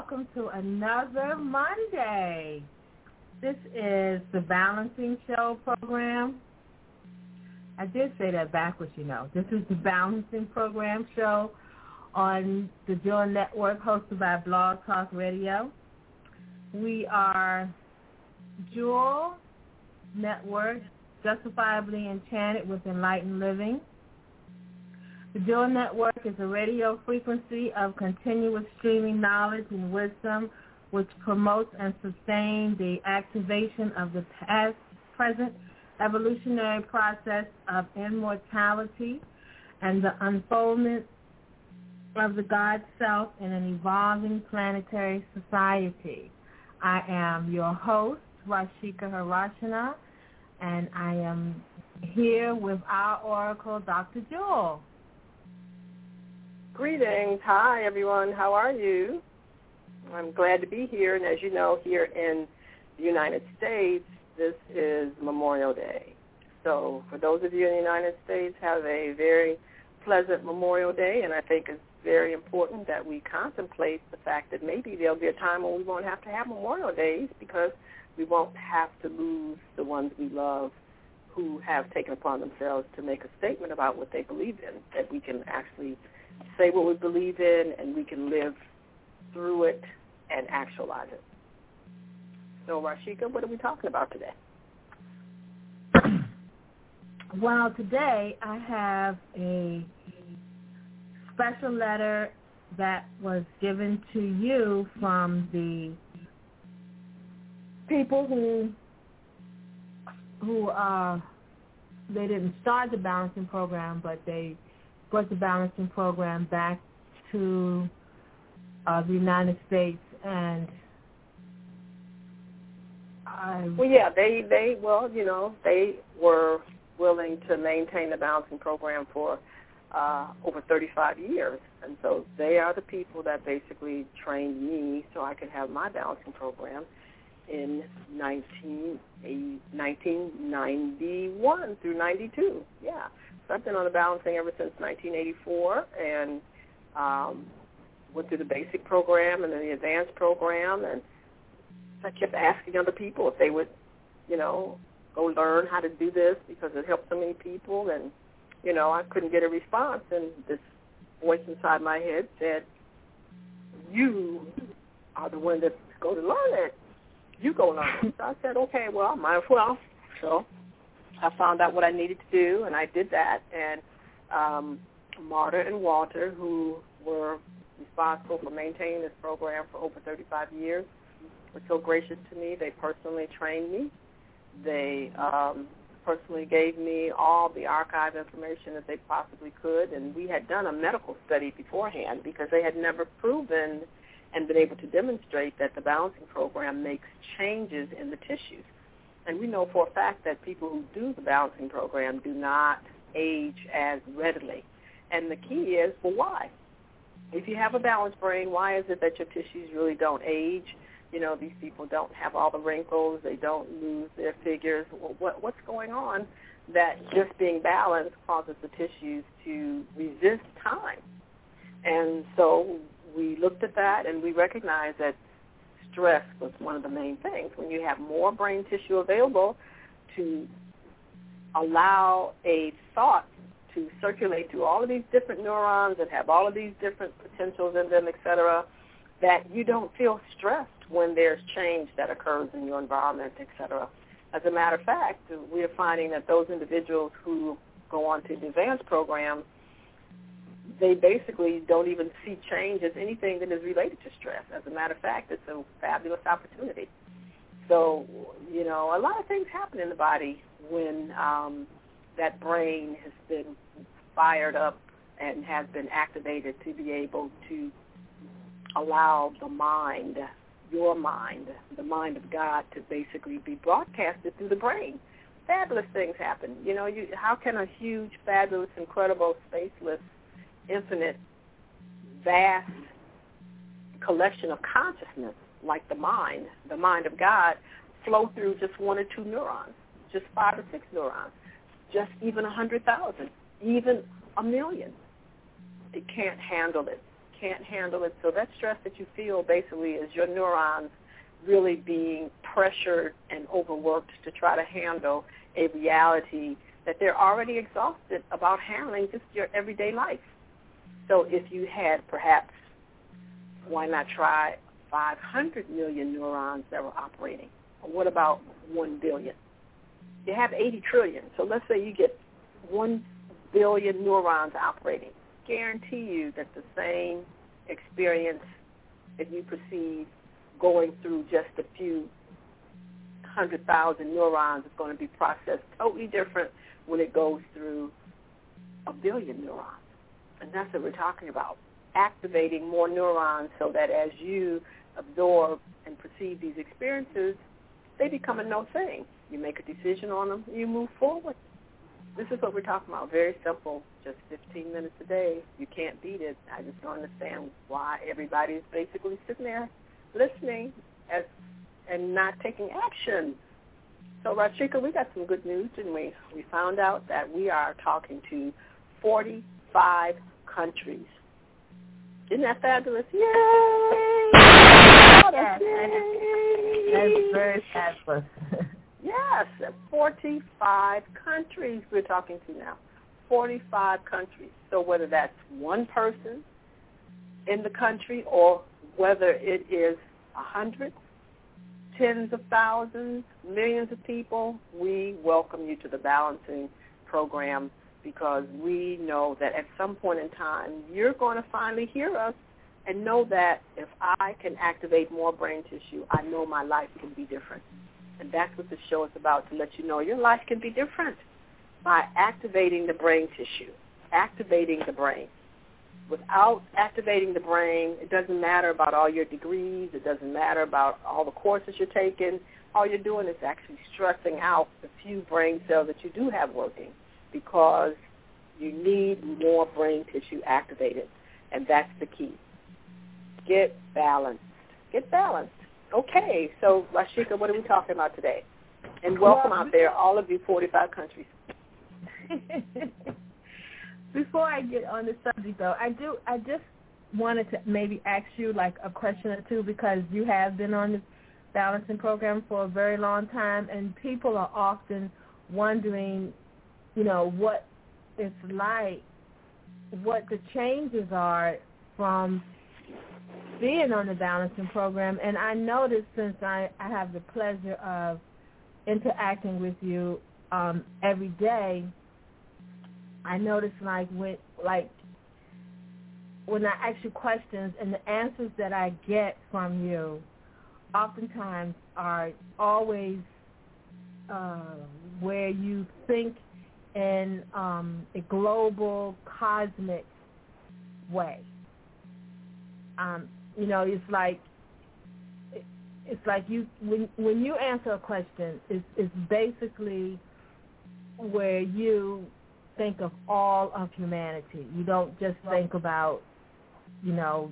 Welcome to another Monday. This is the Balancing Show program. I did say that backwards, you know. This is the Balancing Program show on the Jewel Network hosted by Blog Talk Radio. We are Jewel Network, justifiably enchanted with enlightened living. The Jewel Network is a radio frequency of continuous streaming knowledge and wisdom which promotes and sustains the activation of the past, present, evolutionary process of immortality and the unfoldment of the God self in an evolving planetary society. I am your host, Rasheka Harashina, and I am here with our oracle, Dr. Jewel. Greetings. Hi, everyone. How are you? I'm glad to be here. And as you know, here in the United States, this is Memorial Day. So for those of you in the United States, have a very pleasant Memorial Day. And I think it's very important that we contemplate the fact that maybe there'll be a time when we won't have to have Memorial Days because we won't have to lose the ones we love who have taken upon themselves to make a statement about what they believe in, that we can actually say what we believe in and we can live through it and actualize it. So Rasheka, what are we talking about today? Well, today I have a special letter that was given to you from the people who who uh they didn't start the balancing program, but they brought the balancing program back to uh, the United States, and I Well, yeah, they they well, you know, they were willing to maintain the balancing program for uh, over 35 years, and so they are the people that basically trained me so I could have my balancing program in 19, eh, 1991 through 92. Yeah, I've been on the balancing ever since 1984, and um, went through the basic program and then the advanced program, and I kept asking other people if they would, you know, go learn how to do this because it helped so many people, and you know, I couldn't get a response, and this voice inside my head said, "You are the one that's going to learn it. You go learn it." So I said, "Okay, well, I might as well." So I found out what I needed to do, and I did that, and um, Marta and Walter, who were responsible for maintaining this program for over 35 years, were so gracious to me. They personally trained me. They um, personally gave me all the archive information that they possibly could, and we had done a medical study beforehand because they had never proven and been able to demonstrate that the balancing program makes changes in the tissues. And we know for a fact that people who do the balancing program do not age as readily. And the key is, well, why? If you have a balanced brain, why is it that your tissues really don't age? You know, these people don't have all the wrinkles. They don't lose their figures. Well, what, what's going on that just being balanced causes the tissues to resist time? And so we looked at that and we recognized that stress was one of the main things. When you have more brain tissue available to allow a thought to circulate through all of these different neurons that have all of these different potentials in them, et cetera, that you don't feel stressed when there's change that occurs in your environment, et cetera. As a matter of fact, we are finding that those individuals who go on to advanced program, they basically don't even see change as anything that is related to stress. As a matter of fact, it's a fabulous opportunity. So, you know, a lot of things happen in the body when um, that brain has been fired up and has been activated to be able to allow the mind, your mind, the mind of God to basically be broadcasted through the brain. Fabulous things happen. You know, you, how can a huge, fabulous, incredible, spaceless, infinite, vast collection of consciousness like the mind, the mind of God, flow through just one or two neurons, just five or six neurons, just even a hundred thousand, even a million. It can't handle it. Can't handle it. So that stress that you feel basically is your neurons really being pressured and overworked to try to handle a reality that they're already exhausted about handling just your everyday life. So if you had perhaps, why not try 500 million neurons that were operating? What about 1 billion? You have 80 trillion. So let's say you get 1 billion neurons operating. Guarantee you that the same experience that you perceive going through just a few hundred thousand neurons is going to be processed totally different when it goes through a billion neurons. And that's what we're talking about. Activating more neurons so that as you absorb and perceive these experiences, they become a no thing. You make a decision on them, you move forward. This is what we're talking about. Very simple. Just 15 minutes a day. You can't beat it. I just don't understand why everybody is basically sitting there listening as and not taking action. So, Rasheka, we got some good news, didn't we? We found out that we are talking to 45 countries. Isn't that fabulous? Yay! Yes, that's very fabulous. Yes, 45 countries we're talking to now. 45 countries. So whether that's one person in the country or whether it is a hundred, tens of thousands, millions of people, we welcome you to the balancing program because we know that at some point in time you're going to finally hear us and know that if I can activate more brain tissue, I know my life can be different. And that's what the show is about, to let you know your life can be different by activating the brain tissue, activating the brain. Without activating the brain, it doesn't matter about all your degrees. It doesn't matter about all the courses you're taking. All you're doing is actually stressing out the few brain cells that you do have working because you need more brain tissue activated. And that's the key. Get balanced. Get balanced. Okay, so Rasheka, what are we talking about today? And welcome Well, out there, all of you 45 countries. Before I get on the subject, though, I do. I just wanted to maybe ask you like a question or two because you have been on this balancing program for a very long time, and people are often wondering, you know, what it's like, what the changes are from being on the balancing program. And I noticed since I, I have the pleasure of interacting with you um, every day, I notice like when like when I ask you questions and the answers that I get from you oftentimes are always uh, where you think in um, a global cosmic way. Um, you know, it's like it's like you when when you answer a question, it's, it's basically where you think of all of humanity. You don't just think about, you know,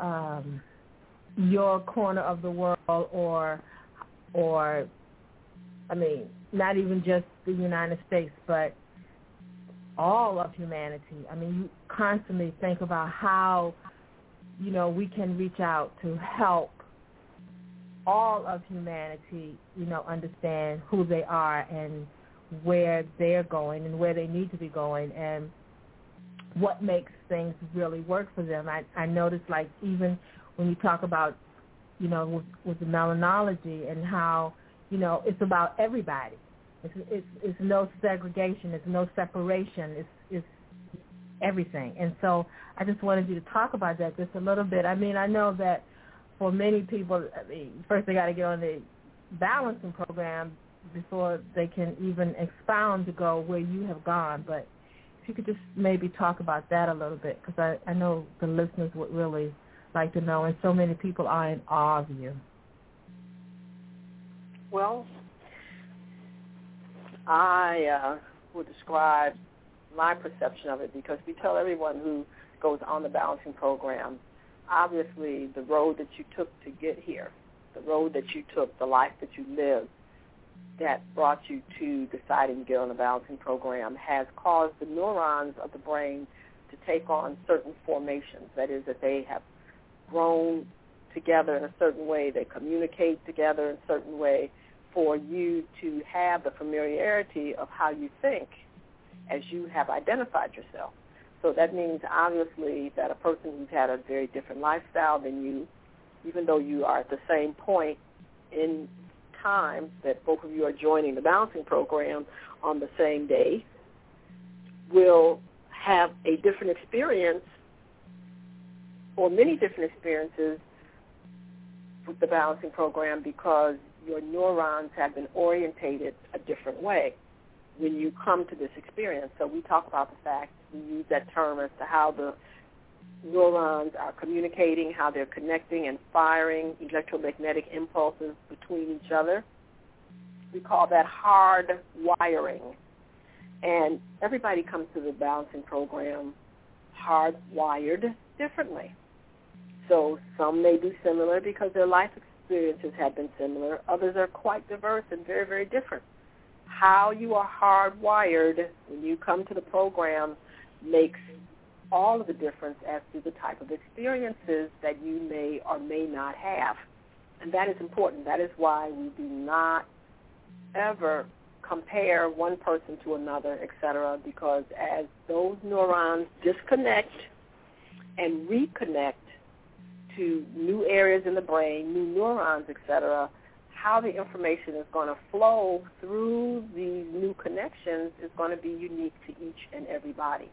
um, your corner of the world or, or, I mean, not even just the United States, but all of humanity. I mean, you constantly think about how, you know, we can reach out to help all of humanity, you know, understand who they are and where they're going and where they need to be going and what makes things really work for them. I, I notice like even when you talk about, you know, with, with the melanology and how, you know, it's about everybody. It's, it's, it's no segregation. It's no separation. It's, it's everything. And so I just wanted you to talk about that just a little bit. I mean, I know that for many people, I mean, first they got to get on the balancing program before they can even expound to go where you have gone. But if you could just maybe talk about that a little bit, because I, I know the listeners would really like to know, and so many people are in awe of you. Well, I uh, will describe my perception of it because we tell everyone who goes on the balancing program, obviously the road that you took to get here, the road that you took, the life that you lived, that brought you to deciding to get on the balancing program has caused the neurons of the brain to take on certain formations. That is, that they have grown together in a certain way, they communicate together in a certain way for you to have the familiarity of how you think as you have identified yourself. So that means obviously that a person who's had a very different lifestyle than you, even though you are at the same point in time that both of you are joining the balancing program on the same day, will have a different experience or many different experiences with the balancing program because your neurons have been orientated a different way when you come to this experience. So we talk about the fact, we use that term as to how the neurons are communicating, how they're connecting and firing electromagnetic impulses between each other. We call that hard wiring. And everybody comes to the balancing program hardwired differently. So some may be similar because their life experiences have been similar. Others are quite diverse and very, very different. How you are hardwired when you come to the program makes all of the difference as to the type of experiences that you may or may not have. And that is important. That is why we do not ever compare one person to another, etc., because as those neurons disconnect and reconnect to new areas in the brain, new neurons, etc., how the information is going to flow through these new connections is going to be unique to each and every body.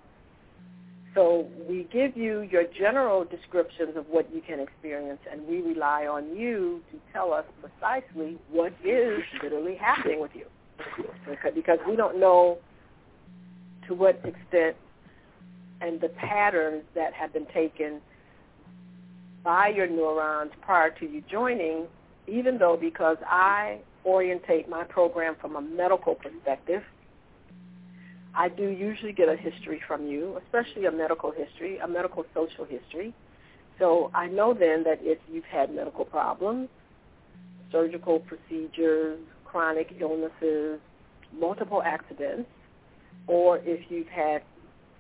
So we give you your general descriptions of what you can experience, and we rely on you to tell us precisely what is literally happening with you. Because we don't know to what extent and the patterns that have been taken by your neurons prior to you joining, even though because I orientate my program from a medical perspective, I do usually get a history from you, especially a medical history, a medical social history. So I know then that if you've had medical problems, surgical procedures, chronic illnesses, multiple accidents, or if you've had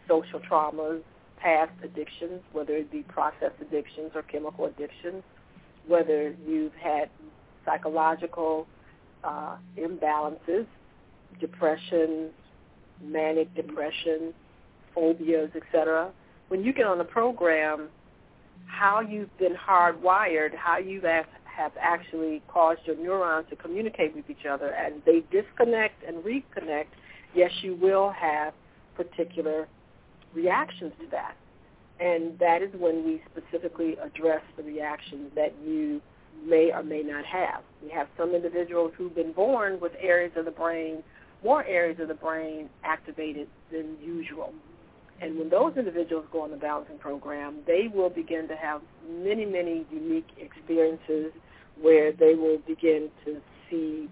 social traumas, past addictions, whether it be process addictions or chemical addictions, whether you've had psychological uh, imbalances, depression, manic depression, phobias, etc. When you get on the program, how you've been hardwired, how you have, have actually caused your neurons to communicate with each other, and they disconnect and reconnect, yes, you will have particular reactions to that. And that is when we specifically address the reactions that you may or may not have. We have some individuals who've been born with areas of the brain more areas of the brain activated than usual. And when those individuals go on the balancing program, they will begin to have many, many unique experiences where they will begin to see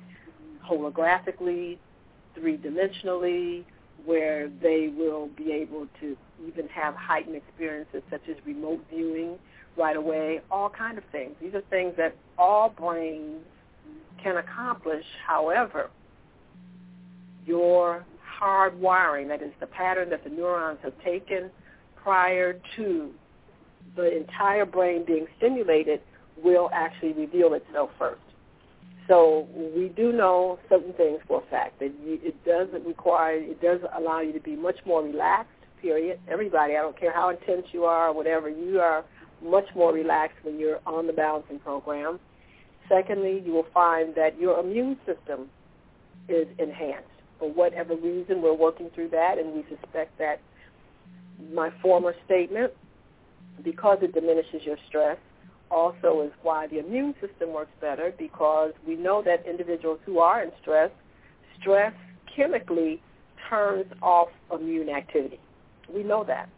holographically, three-dimensionally, where they will be able to even have heightened experiences such as remote viewing right away, all kind of things. These are things that all brains can accomplish. However, your hard wiring, that is the pattern that the neurons have taken prior to the entire brain being stimulated, will actually reveal itself first. So we do know certain things for a fact that it does require, it does allow you to be much more relaxed. Period. Everybody, I don't care how intense you are whatever, you are much more relaxed when you're on the balancing program. Secondly, you will find that your immune system is enhanced for whatever reason, we're working through that, and we suspect that my former statement, because it diminishes your stress, also is why the immune system works better because we know that individuals who are in stress stress chemically turns off immune activity. We know that.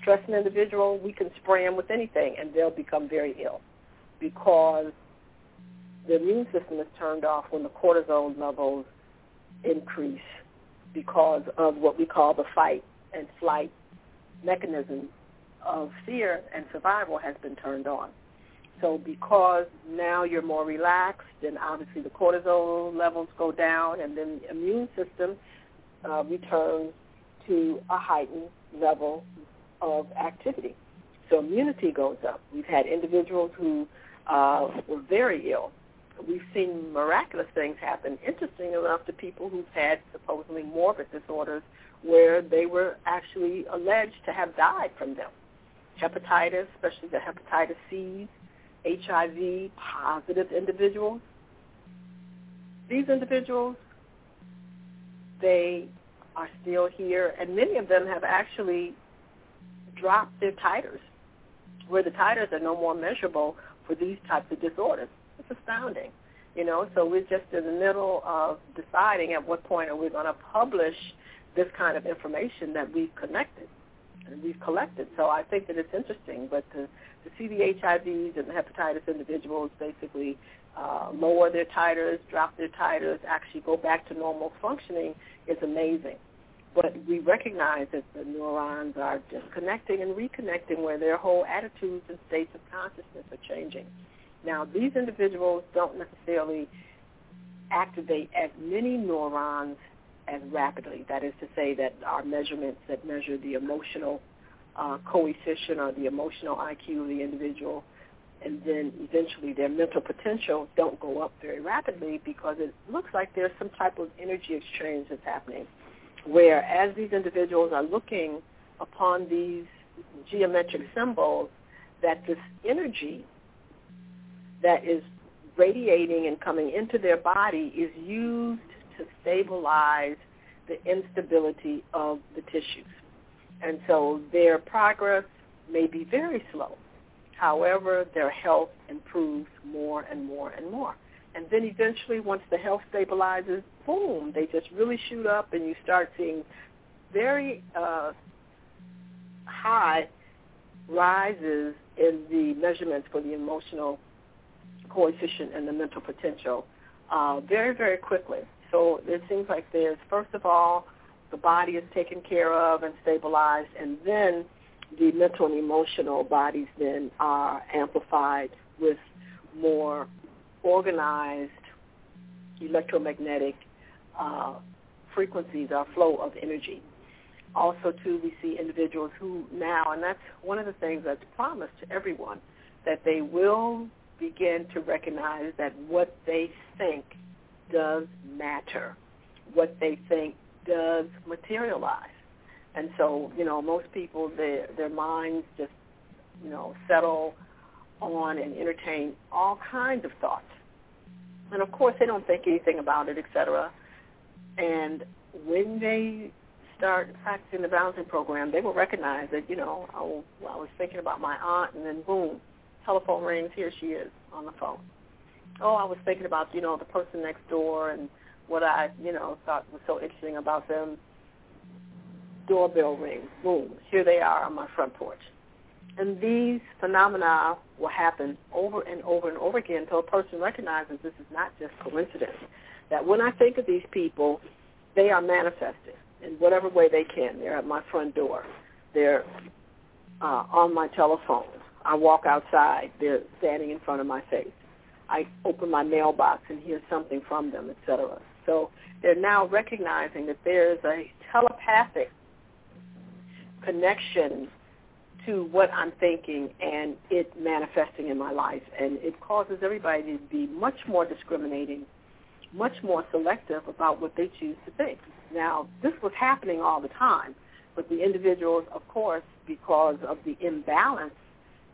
Stress an individual, we can spray them with anything and they'll become very ill because the immune system is turned off when the cortisol levels increase because of what we call the fight and flight mechanism of fear and survival has been turned on. So because now you're more relaxed, then obviously the cortisol levels go down, and then the immune system uh, returns to a heightened level of activity. So immunity goes up. We've had individuals who uh, were very ill. We've seen miraculous things happen, interesting enough, to people who've had supposedly morbid disorders where they were actually alleged to have died from them. Hepatitis, especially the hepatitis C, HIV positive individuals. These individuals, they are still here, and many of them have actually dropped their titers, where the titers are no more measurable for these types of disorders. It's astounding, you know. So we're just in the middle of deciding at what point are we going to publish this kind of information that we've connected we've collected. So I think that it's interesting, but to, to see the HIVs and the hepatitis individuals basically uh, lower their titers, drop their titers, actually go back to normal functioning is amazing. But we recognize that the neurons are disconnecting and reconnecting where their whole attitudes and states of consciousness are changing. Now, these individuals don't necessarily activate as many neurons as rapidly. That is to say that our measurements that measure the emotional uh, coefficient or the emotional IQ of the individual and then eventually their mental potential don't go up very rapidly because it looks like there's some type of energy exchange that's happening where as these individuals are looking upon these geometric symbols that this energy that is radiating and coming into their body is used to stabilize the instability of the tissues. And so their progress may be very slow. However, their health improves more and more and more. And then eventually, once the health stabilizes, boom, they just really shoot up and you start seeing very uh, high rises in the measurements for the emotional coefficient and the mental potential uh, very, very quickly. So it seems like there's, first of all, the body is taken care of and stabilized, and then the mental and emotional bodies then are amplified with more organized electromagnetic uh, frequencies or flow of energy. Also, too, we see individuals who now, and that's one of the things that's promised to everyone, that they will begin to recognize that what they think does matter. What they think does materialize. And so, you know, most people, their, their minds just, you know, settle on and entertain all kinds of thoughts. And of course, they don't think anything about it, etc. And when they start practicing the balancing program, they will recognize that, you know, oh, I, I was thinking about my aunt, and then boom, telephone rings, here she is on the phone oh, I was thinking about, you know, the person next door and what I, you know, thought was so interesting about them. Doorbell rings. Boom. Here they are on my front porch. And these phenomena will happen over and over and over again until a person recognizes this is not just coincidence. That when I think of these people, they are manifested in whatever way they can. They're at my front door. They're uh, on my telephone. I walk outside. They're standing in front of my face. I open my mailbox and hear something from them, etc. So they're now recognizing that there's a telepathic connection to what I'm thinking and it manifesting in my life. And it causes everybody to be much more discriminating, much more selective about what they choose to think. Now, this was happening all the time, but the individuals, of course, because of the imbalance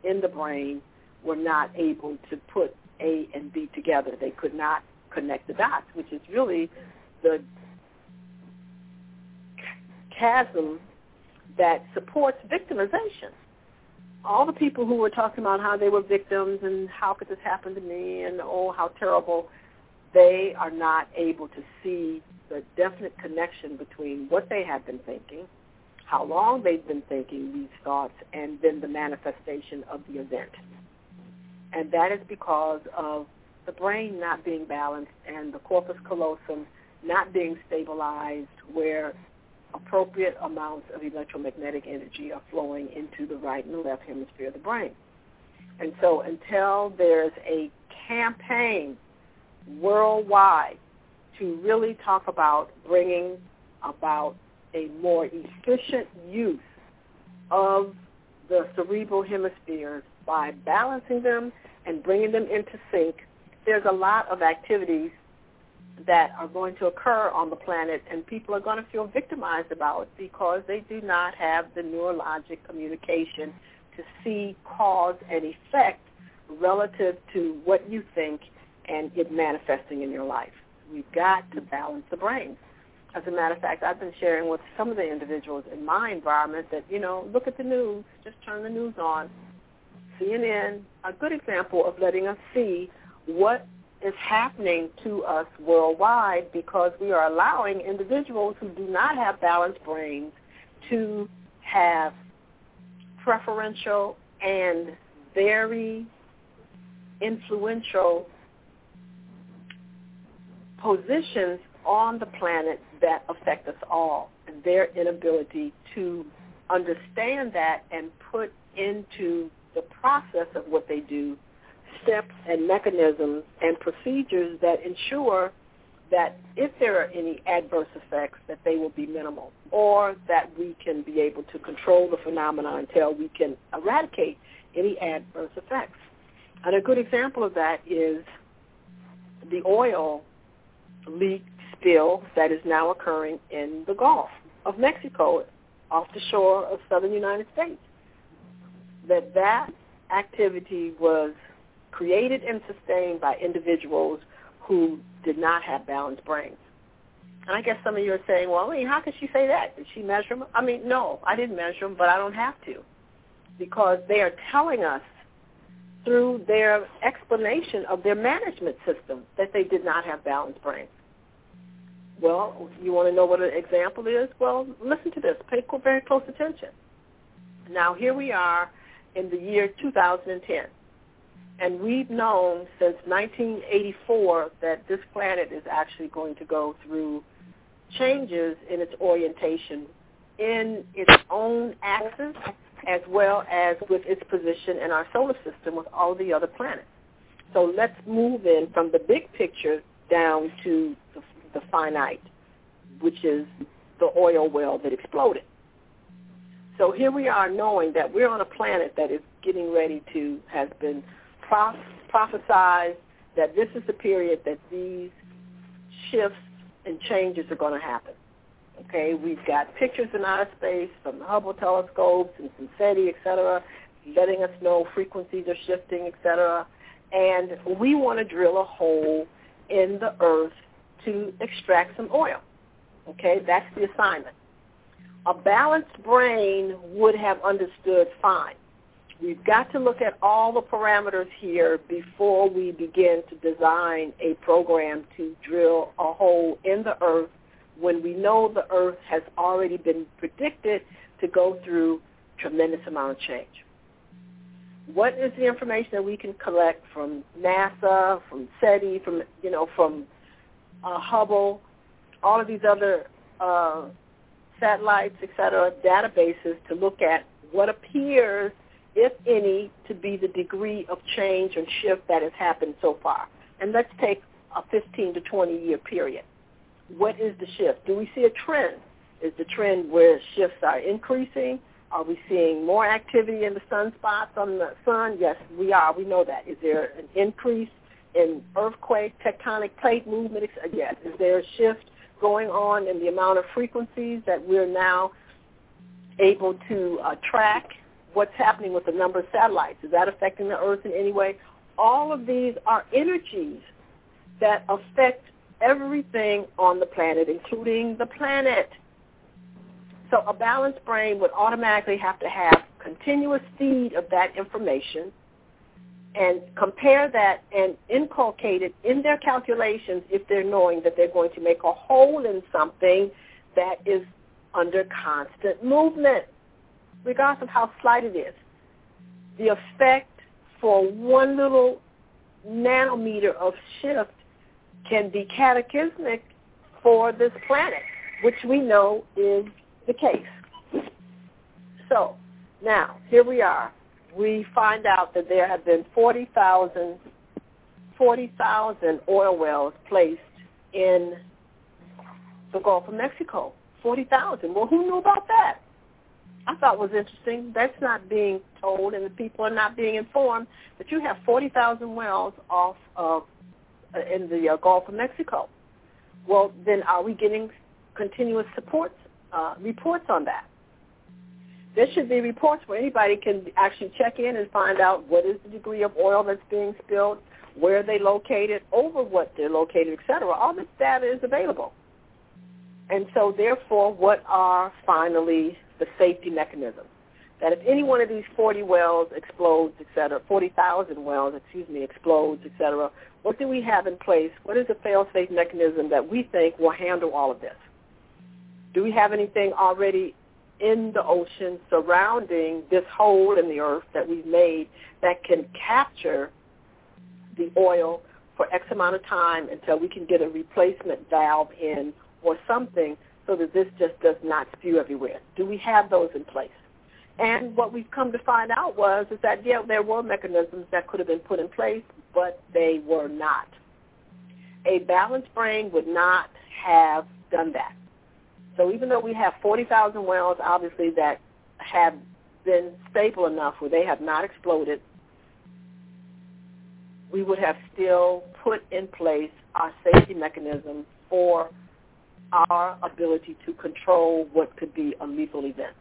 in the brain, were not able to put a and B together. They could not connect the dots, which is really the chasm that supports victimization. All the people who were talking about how they were victims and how could this happen to me and oh how terrible, they are not able to see the definite connection between what they have been thinking, how long they've been thinking these thoughts, and then the manifestation of the event. And that is because of the brain not being balanced and the corpus callosum not being stabilized where appropriate amounts of electromagnetic energy are flowing into the right and the left hemisphere of the brain. And so until there's a campaign worldwide to really talk about bringing about a more efficient use of the cerebral hemispheres by balancing them and bringing them into sync, there's a lot of activities that are going to occur on the planet and people are going to feel victimized about because they do not have the neurologic communication to see cause and effect relative to what you think and it manifesting in your life. We've got to balance the brain. As a matter of fact, I've been sharing with some of the individuals in my environment that, you know, look at the news, just turn the news on. CNN, a good example of letting us see what is happening to us worldwide because we are allowing individuals who do not have balanced brains to have preferential and very influential positions on the planet that affect us all and their inability to understand that and put into the process of what they do steps and mechanisms and procedures that ensure that if there are any adverse effects that they will be minimal or that we can be able to control the phenomena until we can eradicate any adverse effects. And a good example of that is the oil leak spill that is now occurring in the Gulf of Mexico off the shore of southern United States. That that activity was created and sustained by individuals who did not have balanced brains. And I guess some of you are saying, well, I mean, how could she say that? Did she measure them? I mean, no, I didn't measure them, but I don't have to because they are telling us through their explanation of their management system that they did not have balanced brains. Well, you want to know what an example is? Well, listen to this. Pay very close attention. Now, here we are in the year 2010. And we've known since 1984 that this planet is actually going to go through changes in its orientation in its own axis as well as with its position in our solar system with all the other planets. So let's move in from the big picture down to the, the finite, which is the oil well that exploded. So here we are knowing that we're on a planet that is getting ready to, has been prophesied that this is the period that these shifts and changes are going to happen. Okay, we've got pictures in outer space from the Hubble telescopes and SETI, et cetera, letting us know frequencies are shifting, et cetera. And we want to drill a hole in the earth to extract some oil. Okay, that's the assignment. A balanced brain would have understood fine. We've got to look at all the parameters here before we begin to design a program to drill a hole in the earth when we know the earth has already been predicted to go through tremendous amount of change. What is the information that we can collect from NASA, from SETI, from you know, from uh, Hubble, all of these other uh, satellites, et cetera, databases to look at what appears if any, to be the degree of change and shift that has happened so far. And let's take a 15 to 20 year period. What is the shift? Do we see a trend? Is the trend where shifts are increasing? Are we seeing more activity in the sunspots on the sun? Yes, we are. We know that. Is there an increase in earthquake, tectonic plate movement? Yes. Is there a shift going on and the amount of frequencies that we're now able to uh, track what's happening with the number of satellites. Is that affecting the Earth in any way? All of these are energies that affect everything on the planet, including the planet. So a balanced brain would automatically have to have continuous feed of that information and compare that and inculcate it in their calculations if they're knowing that they're going to make a hole in something that is under constant movement, regardless of how slight it is. The effect for one little nanometer of shift can be cataclysmic for this planet, which we know is the case. So now, here we are. We find out that there have been 40,000 40,000 oil wells placed in the Gulf of Mexico. 40,000. Well, who knew about that? I thought was interesting. That's not being told, and the people are not being informed that you have 40,000 wells off of uh, in the uh, Gulf of Mexico. Well, then are we getting continuous supports, uh, reports on that? There should be reports where anybody can actually check in and find out what is the degree of oil that's being spilled, where they located, over what they're located, et cetera. All this data is available. And so therefore, what are finally the safety mechanisms? That if any one of these 40 wells explodes, et cetera, 40,000 wells, excuse me, explodes, et cetera, what do we have in place? What is a fail-safe mechanism that we think will handle all of this? Do we have anything already in the ocean surrounding this hole in the earth that we've made that can capture the oil for X amount of time until we can get a replacement valve in or something so that this just does not spew everywhere. Do we have those in place? And what we've come to find out was is that yeah, there were mechanisms that could have been put in place, but they were not. A balanced brain would not have done that. So even though we have 40,000 wells, obviously, that have been stable enough where they have not exploded, we would have still put in place our safety mechanism for our ability to control what could be a lethal event.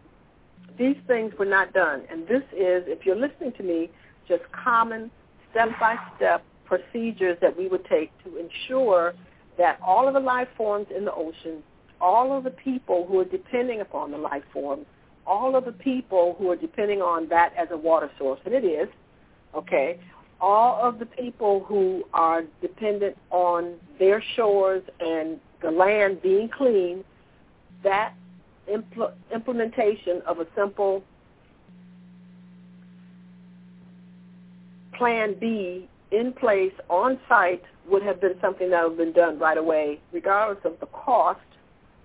These things were not done. And this is, if you're listening to me, just common step-by-step procedures that we would take to ensure that all of the life forms in the ocean all of the people who are depending upon the life forms, all of the people who are depending on that as a water source, and it is, okay, all of the people who are dependent on their shores and the land being clean, that impl- implementation of a simple plan B in place on site would have been something that would have been done right away, regardless of the cost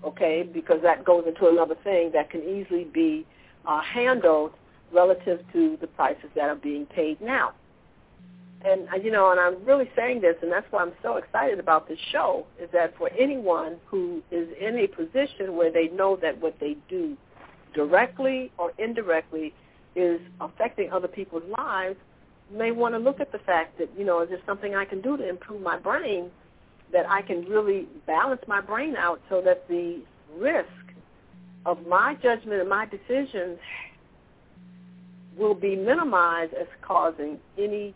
okay, because that goes into another thing that can easily be uh, handled relative to the prices that are being paid now. And uh, you know, and I'm really saying this, and that's why I'm so excited about this show, is that for anyone who is in a position where they know that what they do directly or indirectly is affecting other people's lives, may want to look at the fact that, you know, is there something I can do to improve my brain that I can really balance my brain out so that the risk of my judgment and my decisions will be minimized as causing any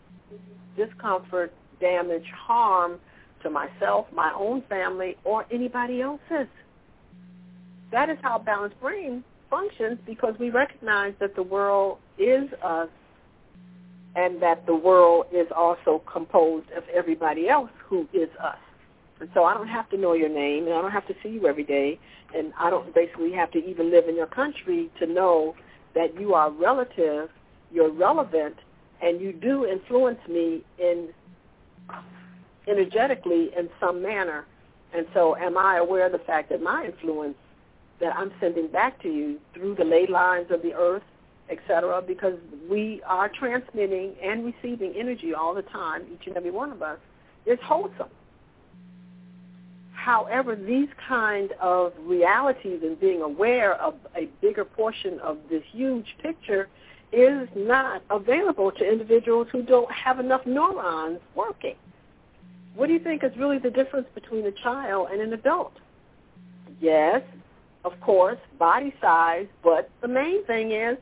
discomfort, damage, harm to myself, my own family, or anybody else's. That is how balanced brain functions because we recognize that the world is us and that the world is also composed of everybody else who is us. And so I don't have to know your name, and I don't have to see you every day, and I don't basically have to even live in your country to know that you are relative, you're relevant, and you do influence me in energetically in some manner. And so am I aware of the fact that my influence that I'm sending back to you through the ley lines of the earth, et cetera, because we are transmitting and receiving energy all the time, each and every one of us, is wholesome. However, these kind of realities and being aware of a bigger portion of this huge picture is not available to individuals who don't have enough neurons working. What do you think is really the difference between a child and an adult? Yes, of course, body size, but the main thing is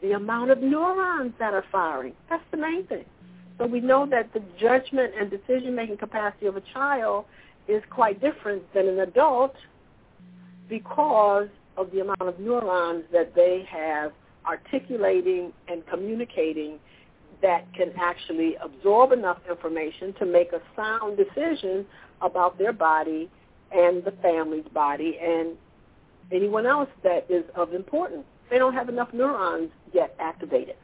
the amount of neurons that are firing. That's the main thing. So we know that the judgment and decision-making capacity of a child is quite different than an adult because of the amount of neurons that they have articulating and communicating that can actually absorb enough information to make a sound decision about their body and the family's body and anyone else that is of importance. They don't have enough neurons yet activated.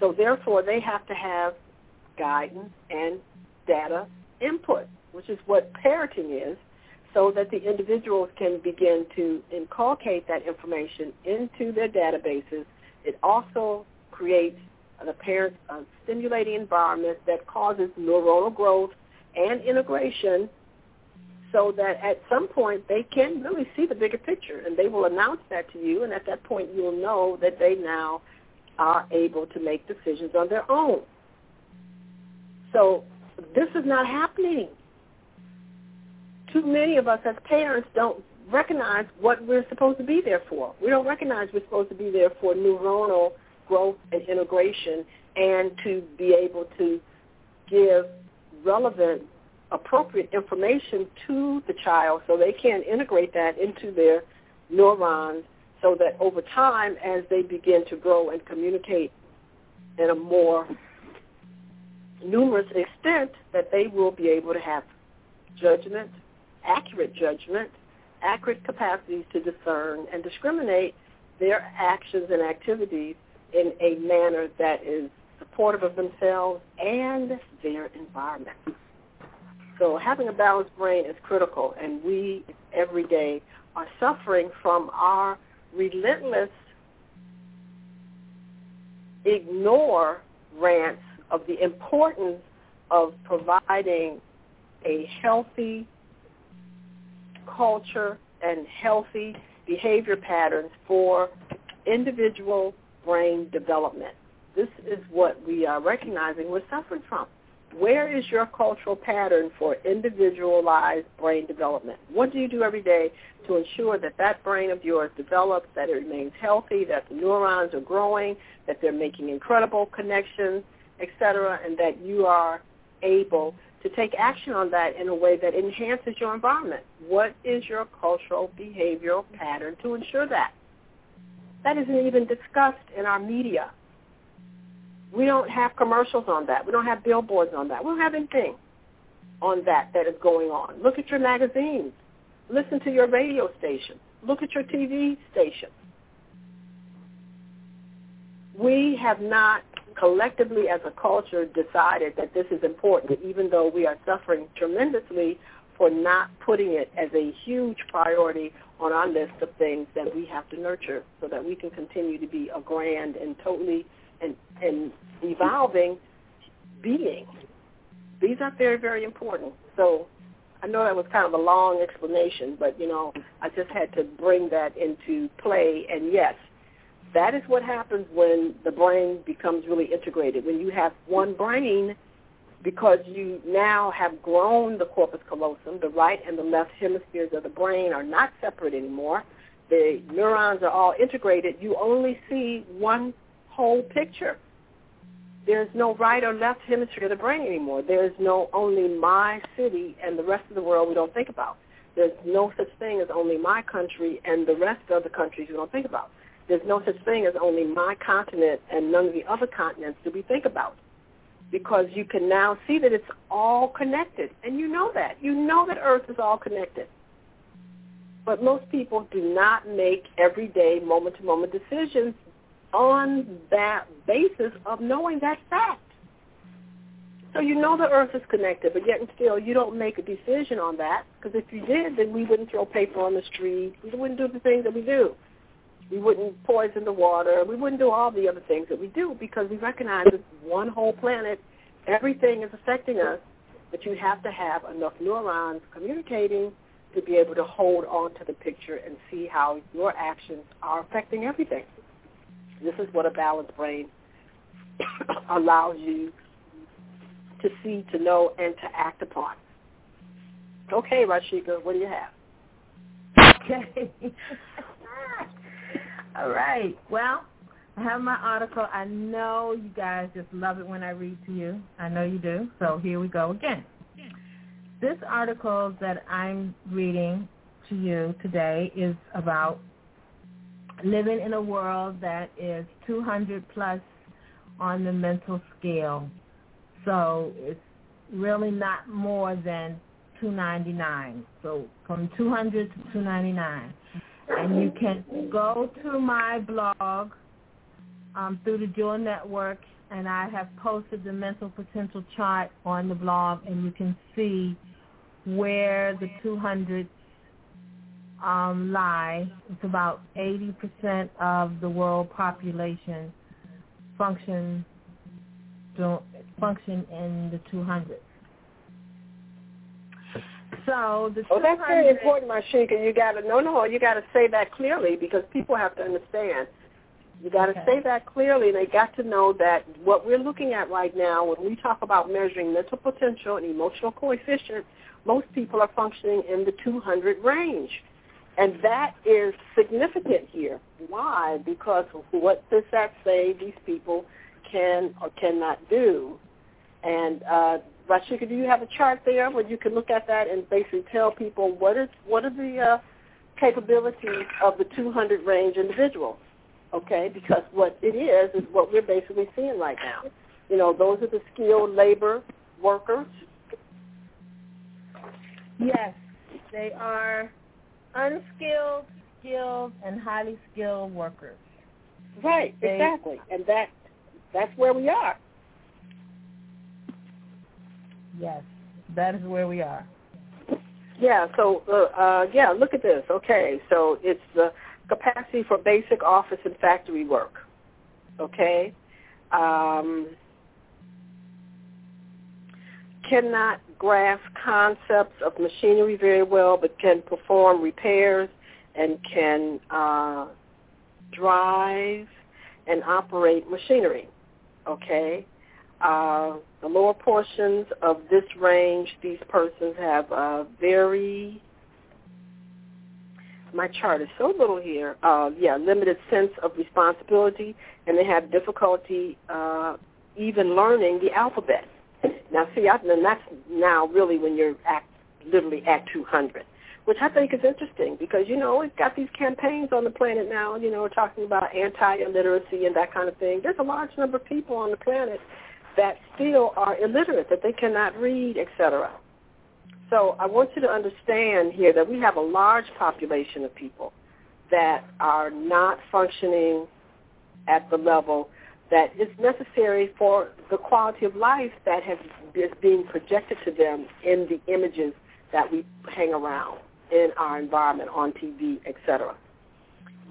So therefore, they have to have guidance and data input, which is what parenting is, so that the individuals can begin to inculcate that information into their databases. It also creates the parents a stimulating environment that causes neuronal growth and integration so that at some point they can really see the bigger picture and they will announce that to you and at that point you'll know that they now are able to make decisions on their own. So this is not happening. Too many of us as parents don't recognize what we're supposed to be there for. We don't recognize we're supposed to be there for neuronal growth and integration and to be able to give relevant, appropriate information to the child so they can integrate that into their neurons so that over time as they begin to grow and communicate in a more numerous extent that they will be able to have judgment, accurate judgment, accurate capacities to discern and discriminate their actions and activities in a manner that is supportive of themselves and their environment. So having a balanced brain is critical, and we every day are suffering from our relentless ignore rants of the importance of providing a healthy culture and healthy behavior patterns for individual brain development. This is what we are recognizing we're suffering from. Where is your cultural pattern for individualized brain development? What do you do every day to ensure that that brain of yours develops, that it remains healthy, that the neurons are growing, that they're making incredible connections, etc., and that you are able to take action on that in a way that enhances your environment? What is your cultural behavioral pattern to ensure that? That isn't even discussed in our media. We don't have commercials on that. We don't have billboards on that. We don't have anything on that that is going on. Look at your magazines. Listen to your radio station. Look at your TV station. We have not collectively as a culture decided that this is important, even though we are suffering tremendously for not putting it as a huge priority on our list of things that we have to nurture so that we can continue to be a grand and totally and, and evolving being. These are very, very important. So I know that was kind of a long explanation, but you know, I just had to bring that into play. And yes, that is what happens when the brain becomes really integrated. When you have one brain, because you now have grown the corpus callosum, the right and the left hemispheres of the brain are not separate anymore. The neurons are all integrated. You only see one whole picture. There's no right or left hemisphere of the brain anymore. There's no only my city and the rest of the world we don't think about. There's no such thing as only my country and the rest of the countries we don't think about. There's no such thing as only my continent and none of the other continents do we think about. Because you can now see that it's all connected. And you know that. You know that Earth is all connected. But most people do not make everyday moment-to-moment decisions on that basis of knowing that fact. So you know the earth is connected, but yet and still you don't make a decision on that because if you did, then we wouldn't throw paper on the street. We wouldn't do the things that we do. We wouldn't poison the water. We wouldn't do all the other things that we do because we recognize it's one whole planet. Everything is affecting us, but you have to have enough neurons communicating to be able to hold on to the picture and see how your actions are affecting everything. This is what a balanced brain allows you to see, to know, and to act upon. Okay, Rasheka, what do you have? Okay. All right. Well, I have my article. I know you guys just love it when I read to you. I know you do. So here we go again. This article that I'm reading to you today is about living in a world that is 200 plus on the mental scale. So it's really not more than 299. So from 200 to 299. And you can go to my blog um, through the Jewel Network, and I have posted the mental potential chart on the blog, and you can see where the 200 um, lie. It's about 80% of the world population function function in the 200s. So the Oh, that's very important, Mashika. You got to no, no. You got to say that clearly because people have to understand. You got to Okay. say that clearly. They got to know that what we're looking at right now, when we talk about measuring mental potential and emotional coefficient, most people are functioning in the 200 range, and that is significant here. Why? Because what does that say? These people can or cannot do, and uh, Rasheka, do you have a chart there where you can look at that and basically tell people what is what are the uh, capabilities of the 200 range individual? Okay, because what it is is what we're basically seeing right now. You know, those are the skilled labor workers. Yes, they are unskilled, skilled, and highly skilled workers. Right, They- exactly, and that that's where we are. Yes, that is where we are. Yeah, so uh, uh, yeah, look at this. Okay, so it's the capacity for basic office and factory work. Okay, um, cannot grasp concepts of machinery very well, but can perform repairs and can uh, drive and operate machinery. Okay, uh, the lower portions of this range, these persons have a very, my chart is so little here, uh, yeah, limited sense of responsibility, and they have difficulty uh, even learning the alphabet. Now, see, I, and that's now really when you're at, literally at 200, which I think is interesting because, you know, we've got these campaigns on the planet now, you know, talking about anti-illiteracy and that kind of thing. There's a large number of people on the planet that still are illiterate, that they cannot read, etc. So I want you to understand here that we have a large population of people that are not functioning at the level that is necessary for the quality of life that has, is being projected to them in the images that we hang around in our environment, on TV, etc.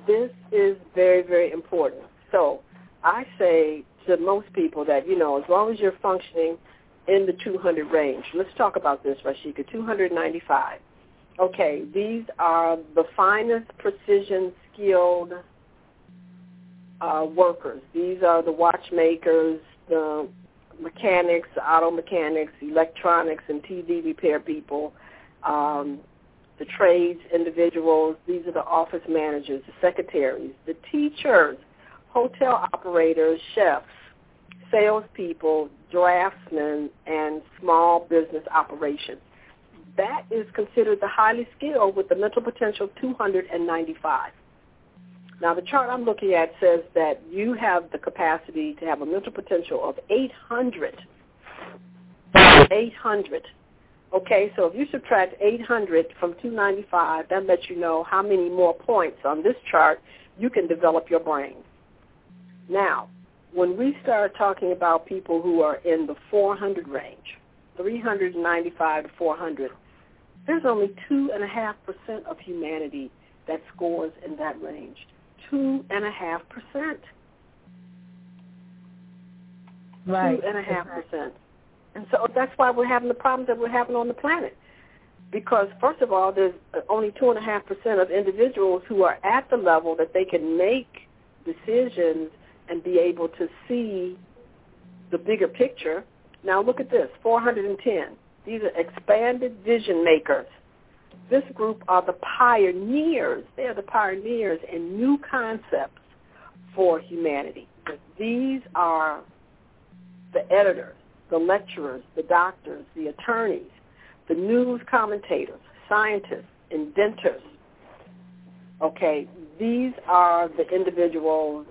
This is very, very important. So I say to most people that, you know, as long as you're functioning in the 200 range, let's talk about this, Rasheka, 295. Okay, these are the finest precision skilled uh, workers. These are the watchmakers, the mechanics, auto mechanics, electronics and TV repair people, um, the trades individuals. These are the office managers, the secretaries, the teachers, hotel operators, chefs, salespeople, draftsmen, and small business operations. That is considered the highly skilled with the mental potential of 295. Now, the chart I'm looking at says that you have the capacity to have a mental potential of 800. 800. Okay, so if you subtract 800 from 295, that lets you know how many more points on this chart you can develop your brain. Now, when we start talking about people who are in the 400 range, 395 to 400, there's only 2.5% of humanity that scores in that range. 2.5%. Right. 2.5%. And so that's why we're having the problems that we're having on the planet. Because, first of all, there's only 2.5% of individuals who are at the level that they can make decisions and be able to see the bigger picture. Now look at this, 410. These are expanded vision makers. This group are the pioneers. They are the pioneers in new concepts for humanity. These are the editors, the lecturers, the doctors, the attorneys, the news commentators, scientists, inventors. Okay, these are the individuals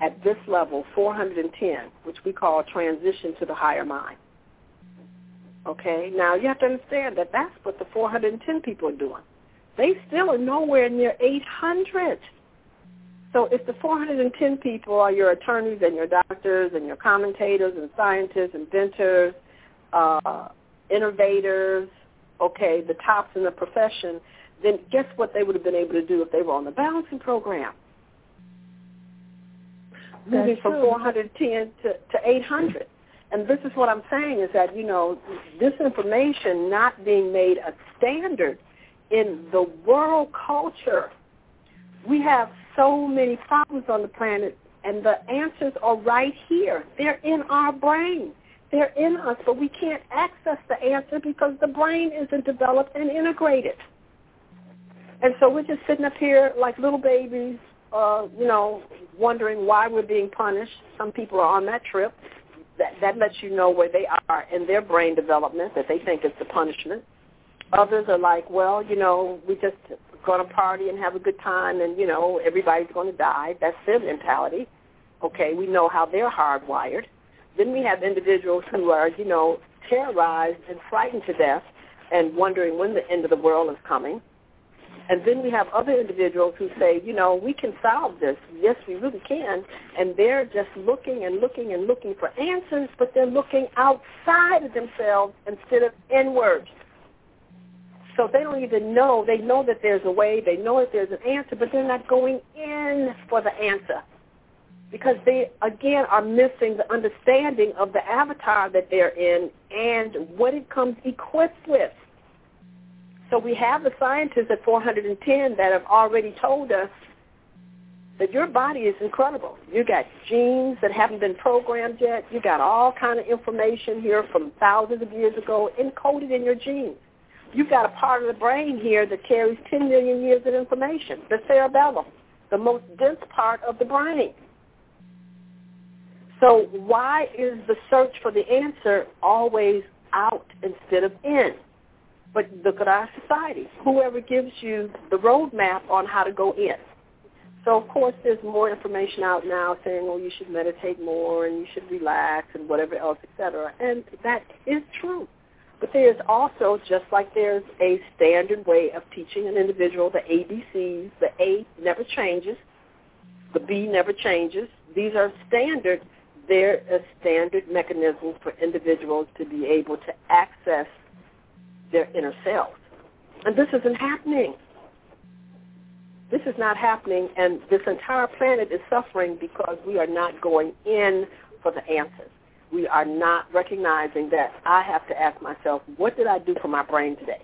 at this level, 410, which we call transition to the higher mind. Okay, now you have to understand that that's what the 410 people are doing. They still are nowhere near 800. So if the 410 people are your attorneys and your doctors and your commentators and scientists, inventors, uh, innovators, okay, the tops in the profession, then guess what they would have been able to do if they were on the balancing program? Moving That's from true. 410 to, to 800. And this is what I'm saying is that, you know, this information not being made a standard in the world culture. We have so many problems on the planet, and the answers are right here. They're in our brain. They're in us, but we can't access the answer because the brain isn't developed and integrated. And so we're just sitting up here like little babies, uh, you know, wondering why we're being punished. Some people are on that trip. That, that lets you know where they are in their brain development, that they think it's a punishment. Others are like, well, you know, we just going to party and have a good time and, you know, everybody's going to die. That's their mentality. Okay, we know how they're hardwired. Then we have individuals who are, you know, terrorized and frightened to death and wondering when the end of the world is coming. And then we have other individuals who say, you know, we can solve this. Yes, we really can. And they're just looking and looking and looking for answers, but they're looking outside of themselves instead of inward. So they don't even know. They know that there's a way. They know that there's an answer, but they're not going in for the answer because they, again, are missing the understanding of the avatar that they're in and what it comes equipped with. So we have the scientists at 410 that have already told us that your body is incredible. You got genes that haven't been programmed yet. You got all kind of information here from thousands of years ago encoded in your genes. You've got a part of the brain here that carries 10 million years of information, the cerebellum, the most dense part of the brain. So why is the search for the answer always out instead of in? But look at our society. Whoever gives you the roadmap on how to go in. So of course there's more information out now saying, well, you should meditate more and you should relax and whatever else, etc. And that is true. But there's also, just like there's a standard way of teaching an individual the ABCs, the A never changes, the B never changes. These are standard. They're a standard mechanism for individuals to be able to access their inner selves. And this isn't happening. This is not happening, and this entire planet is suffering because we are not going in for the answers. We are not recognizing that I have to ask myself, what did I do for my brain today?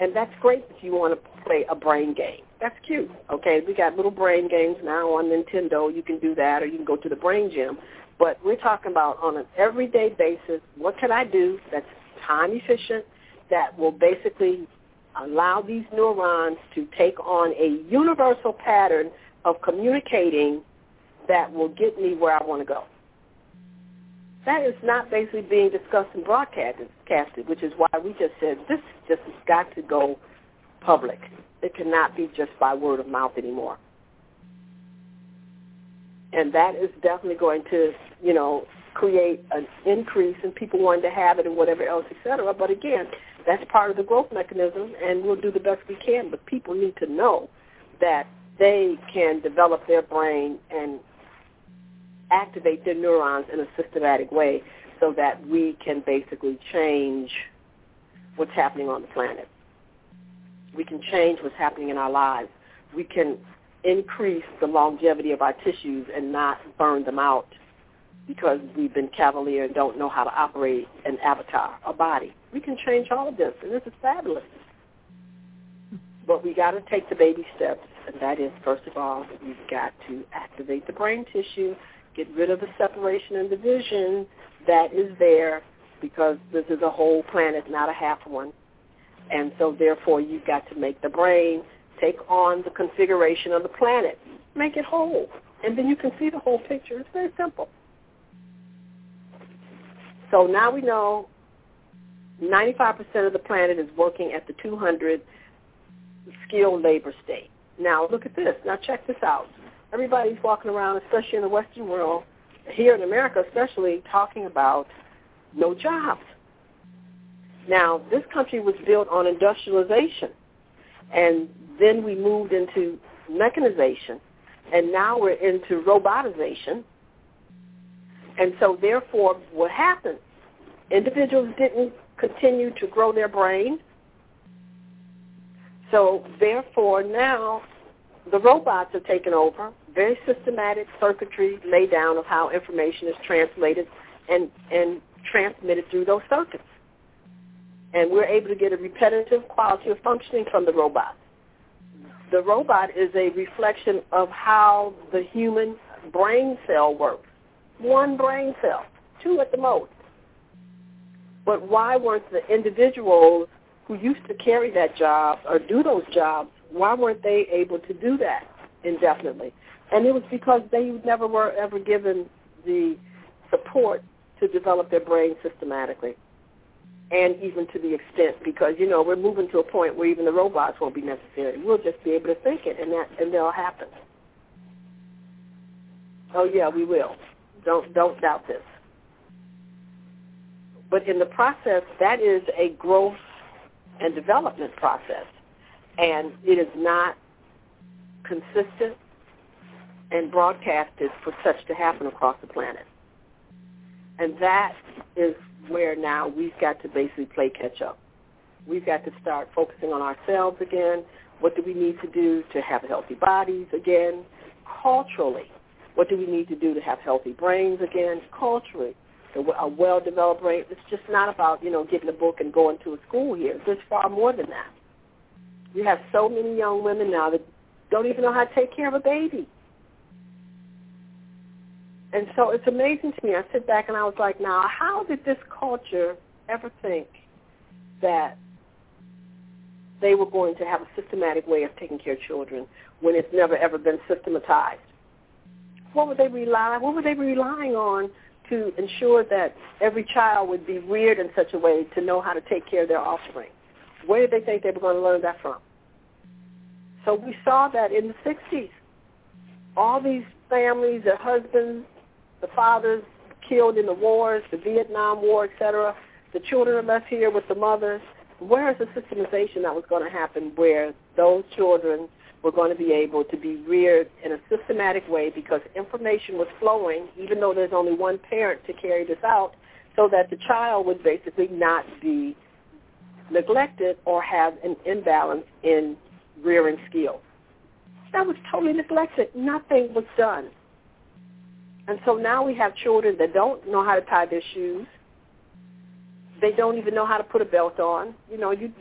And that's great if you want to play a brain game. That's cute. Okay, we got little brain games now on Nintendo. You can do that, or you can go to the brain gym. But we're talking about on an everyday basis, what can I do that's time efficient, that will basically allow these neurons to take on a universal pattern of communicating that will get me where I want to go. That is not basically being discussed and broadcasted, which is why we just said this just has got to go public. It cannot be just by word of mouth anymore. And that is definitely going to, you know, create an increase in people wanting to have it and whatever else, et cetera. But again, that's part of the growth mechanism, and we'll do the best we can. But people need to know that they can develop their brain and activate their neurons in a systematic way so that we can basically change what's happening on the planet. We can change what's happening in our lives. We can increase the longevity of our tissues and not burn them out because we've been cavalier and don't know how to operate an avatar, a body. We can change all of this, and this is fabulous. But we got to take the baby steps, and that is, first of all, we've got to activate the brain tissue, get rid of the separation and division that is there because this is a whole planet, not a half one. And so therefore you've got to make the brain take on the configuration of the planet. Make it whole. And then you can see the whole picture. It's very simple. So now we know 95% of the planet is working at the 200 skilled labor state. Now look at this. Now check this out. everybody's walking around, especially in the Western world, here in America especially, talking about no jobs. Now, this country was built on industrialization, and then we moved into mechanization, and now we're into robotization. And so therefore, what happened? Individuals didn't continue to grow their brain. So therefore, now the robots are taken over. Very systematic circuitry laid down of how information is translated and, and transmitted through those circuits. And we're able to get a repetitive quality of functioning from the robot. The robot is a reflection of how the human brain cell works. One brain cell, two at the most. But why weren't the individuals who used to carry that job or do those jobs, why weren't they able to do that indefinitely? And it was because they never were ever given the support to develop their brain systematically and even to the extent because you know we're moving to a point where even the robots won't be necessary. We'll just be able to think it, and that and that'll happen. Oh yeah, we will. Don't don't doubt this. But in the process, that is a growth and development process, and it is not consistent and broadcasted for such to happen across the planet. And that is where now we've got to basically play catch up. We've got to start focusing on ourselves again. What do we need to do to have healthy bodies again? Culturally, what do we need to do to have healthy brains again? Culturally, a well-developed brain. It's just not about you know getting a book and going to a school here. There's far more than that. You have so many young women now that don't even know how to take care of a baby. And so it's amazing to me. I sit back and I was like, now, how did this culture ever think that they were going to have a systematic way of taking care of children when it's never ever been systematized? What were they relying? What were they relying on to ensure that every child would be reared in such a way to know how to take care of their offspring? Where did they think they were going to learn that from? So we saw that in the 60s. All these families, their husbands, the fathers killed in the wars, the Vietnam War, etc. The children are left here with the mothers. Where is the systemization that was going to happen where those children were going to be able to be reared in a systematic way because information was flowing, even though there's only one parent to carry this out, so that the child would basically not be neglected or have an imbalance in rearing skills. That was totally neglected. Nothing was done. And so now we have children that don't know how to tie their shoes. They don't even know how to put a belt on. You know, you,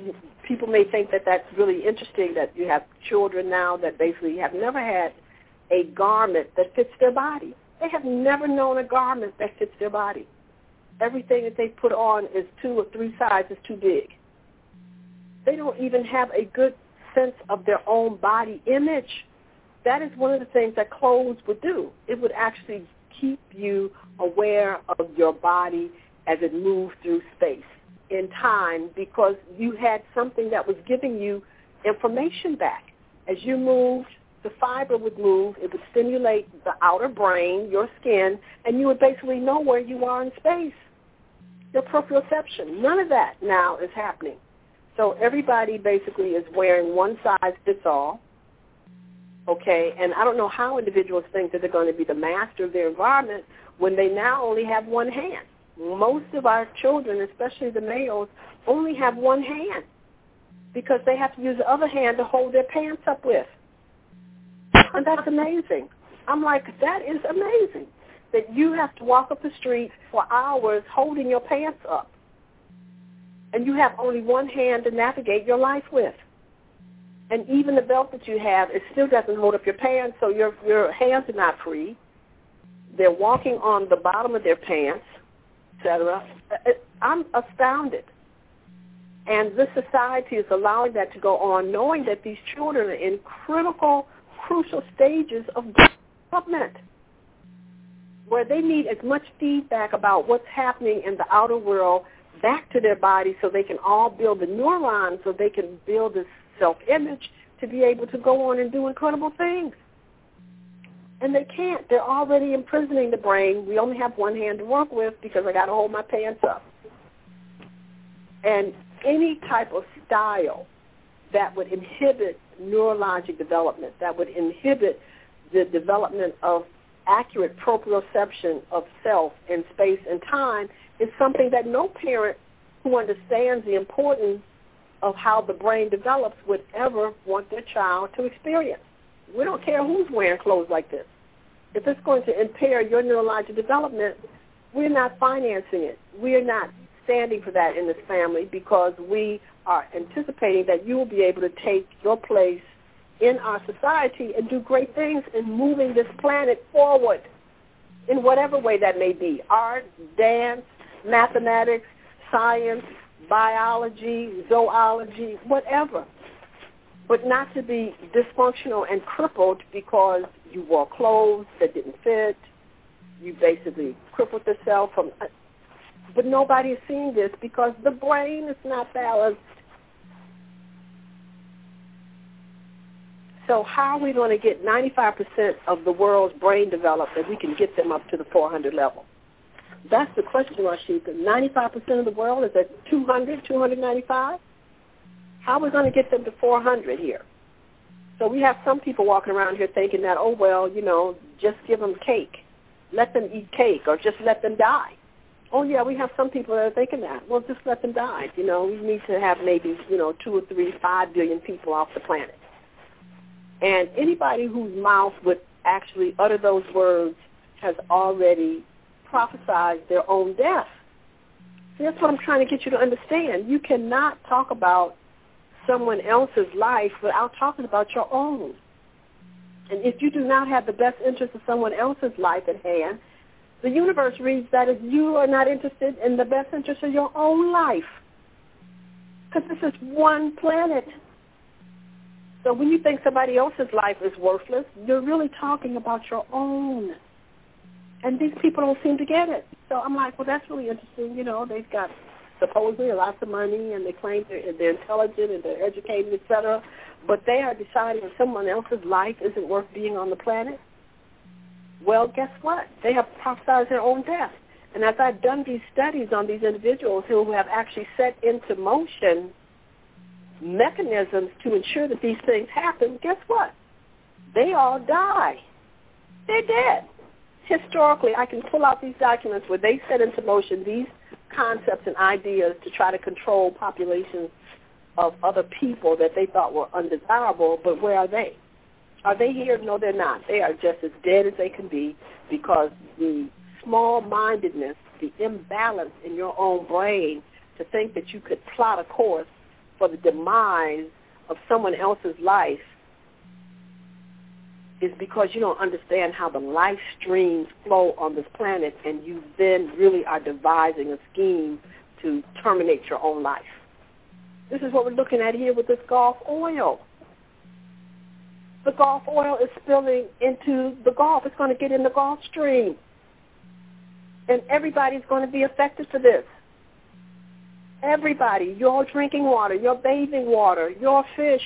people may think that that's really interesting that you have children now that basically have never had a garment that fits their body. They have never known a garment that fits their body. Everything that they put on is two or three sizes too big. They don't even have a good sense of their own body image. That is one of the things that clothes would do. It would actually keep you aware of your body as it moves through space in time because you had something that was giving you information back. As you moved, the fiber would move. It would stimulate the outer brain, your skin, and you would basically know where you are in space. Your proprioception. None of that now is happening. So everybody basically is wearing one size fits all okay? And I don't know how individuals think that they're going to be the master of their environment when they now only have one hand. Most of our children, especially the males, only have one hand because they have to use the other hand to hold their pants up with. And that's amazing. I'm like, that is amazing that you have to walk up the street for hours holding your pants up. And you have only one hand to navigate your life with and even the belt that you have, it still doesn't hold up your pants, so your your hands are not free. They're walking on the bottom of their pants, etc. I'm astounded. And this society is allowing that to go on, knowing that these children are in critical, crucial stages of development, where they need as much feedback about what's happening in the outer world back to their body so they can all build the neurons so they can build this self-image to be able to go on and do incredible things. And they can't. They're already imprisoning the brain. We only have one hand to work with because I got to hold my pants up. And any type of style that would inhibit neurologic development, that would inhibit the development of accurate proprioception of self in space and time is something that no parent who understands the importance of how the brain develops would ever want their child to experience. We don't care who's wearing clothes like this. If it's going to impair your neurological development, we're not financing it. We're not standing for that in this family because we are anticipating that you will be able to take your place in our society and do great things in moving this planet forward in whatever way that may be. Art, dance, mathematics, science, biology, zoology, whatever. But not to be dysfunctional and crippled because you wore clothes that didn't fit. You basically crippled yourself from. But nobody is seeing this because the brain is not balanced. So how are we going to get 95% of the world's brain developed that we can get them up to the 400 level? That's the question, Rashida. 95% of the world is at 200, 295? How are we going to get them to 400 here? So we have some people walking around here thinking that, oh, well, you know, just give them cake. Let them eat cake or just let them die. Oh, yeah, we have some people that are thinking that. Well, just let them die. You know, we need to have maybe, you know, two or three, five billion people off the planet. And anybody whose mouth would actually utter those words has already prophesied their own death. See, that's what I'm trying to get you to understand. You cannot talk about someone else's life without talking about your own. And if you do not have the best interest of someone else's life at hand, the universe reads that as you are not interested in the best interest of your own life. Because this is one planet. So when you think somebody else's life is worthless, you're really talking about your own. And these people don't seem to get it. So I'm like, well, that's really interesting. You know, they've got supposedly lots of money and they claim they're, they're intelligent and they're educated, et cetera, but they are deciding that someone else's life isn't worth being on the planet. Well, guess what? They have prophesied their own death. And as I've done these studies on these individuals who have actually set into motion mechanisms to ensure that these things happen, guess what? They all die. They're dead. Historically, I can pull out these documents where they set into motion these concepts and ideas to try to control populations of other people that they thought were undesirable, but where are they? Are they here? No, they're not. They are just as dead as they can be because the small-mindedness, the imbalance in your own brain to think that you could plot a course for the demise of someone else's life is because you don't understand how the life streams flow on this planet and you then really are devising a scheme to terminate your own life. This is what we're looking at here with this Gulf oil. The Gulf oil is spilling into the Gulf. It's going to get in the Gulf Stream. And everybody's going to be affected for this. Everybody, your drinking water, your bathing water, your fish,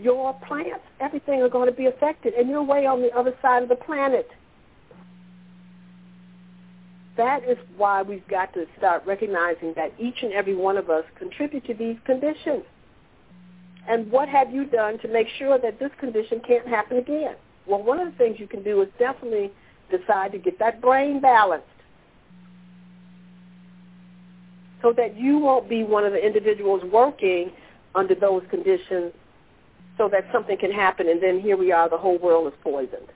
your plants, everything are going to be affected, and you're way on the other side of the planet. That is why we've got to start recognizing that each and every one of us contribute to these conditions. And what have you done to make sure that this condition can't happen again? Well, one of the things you can do is definitely decide to get that brain balanced so that you won't be one of the individuals working under those conditions so that something can happen and then here we are, the whole world is poisoned.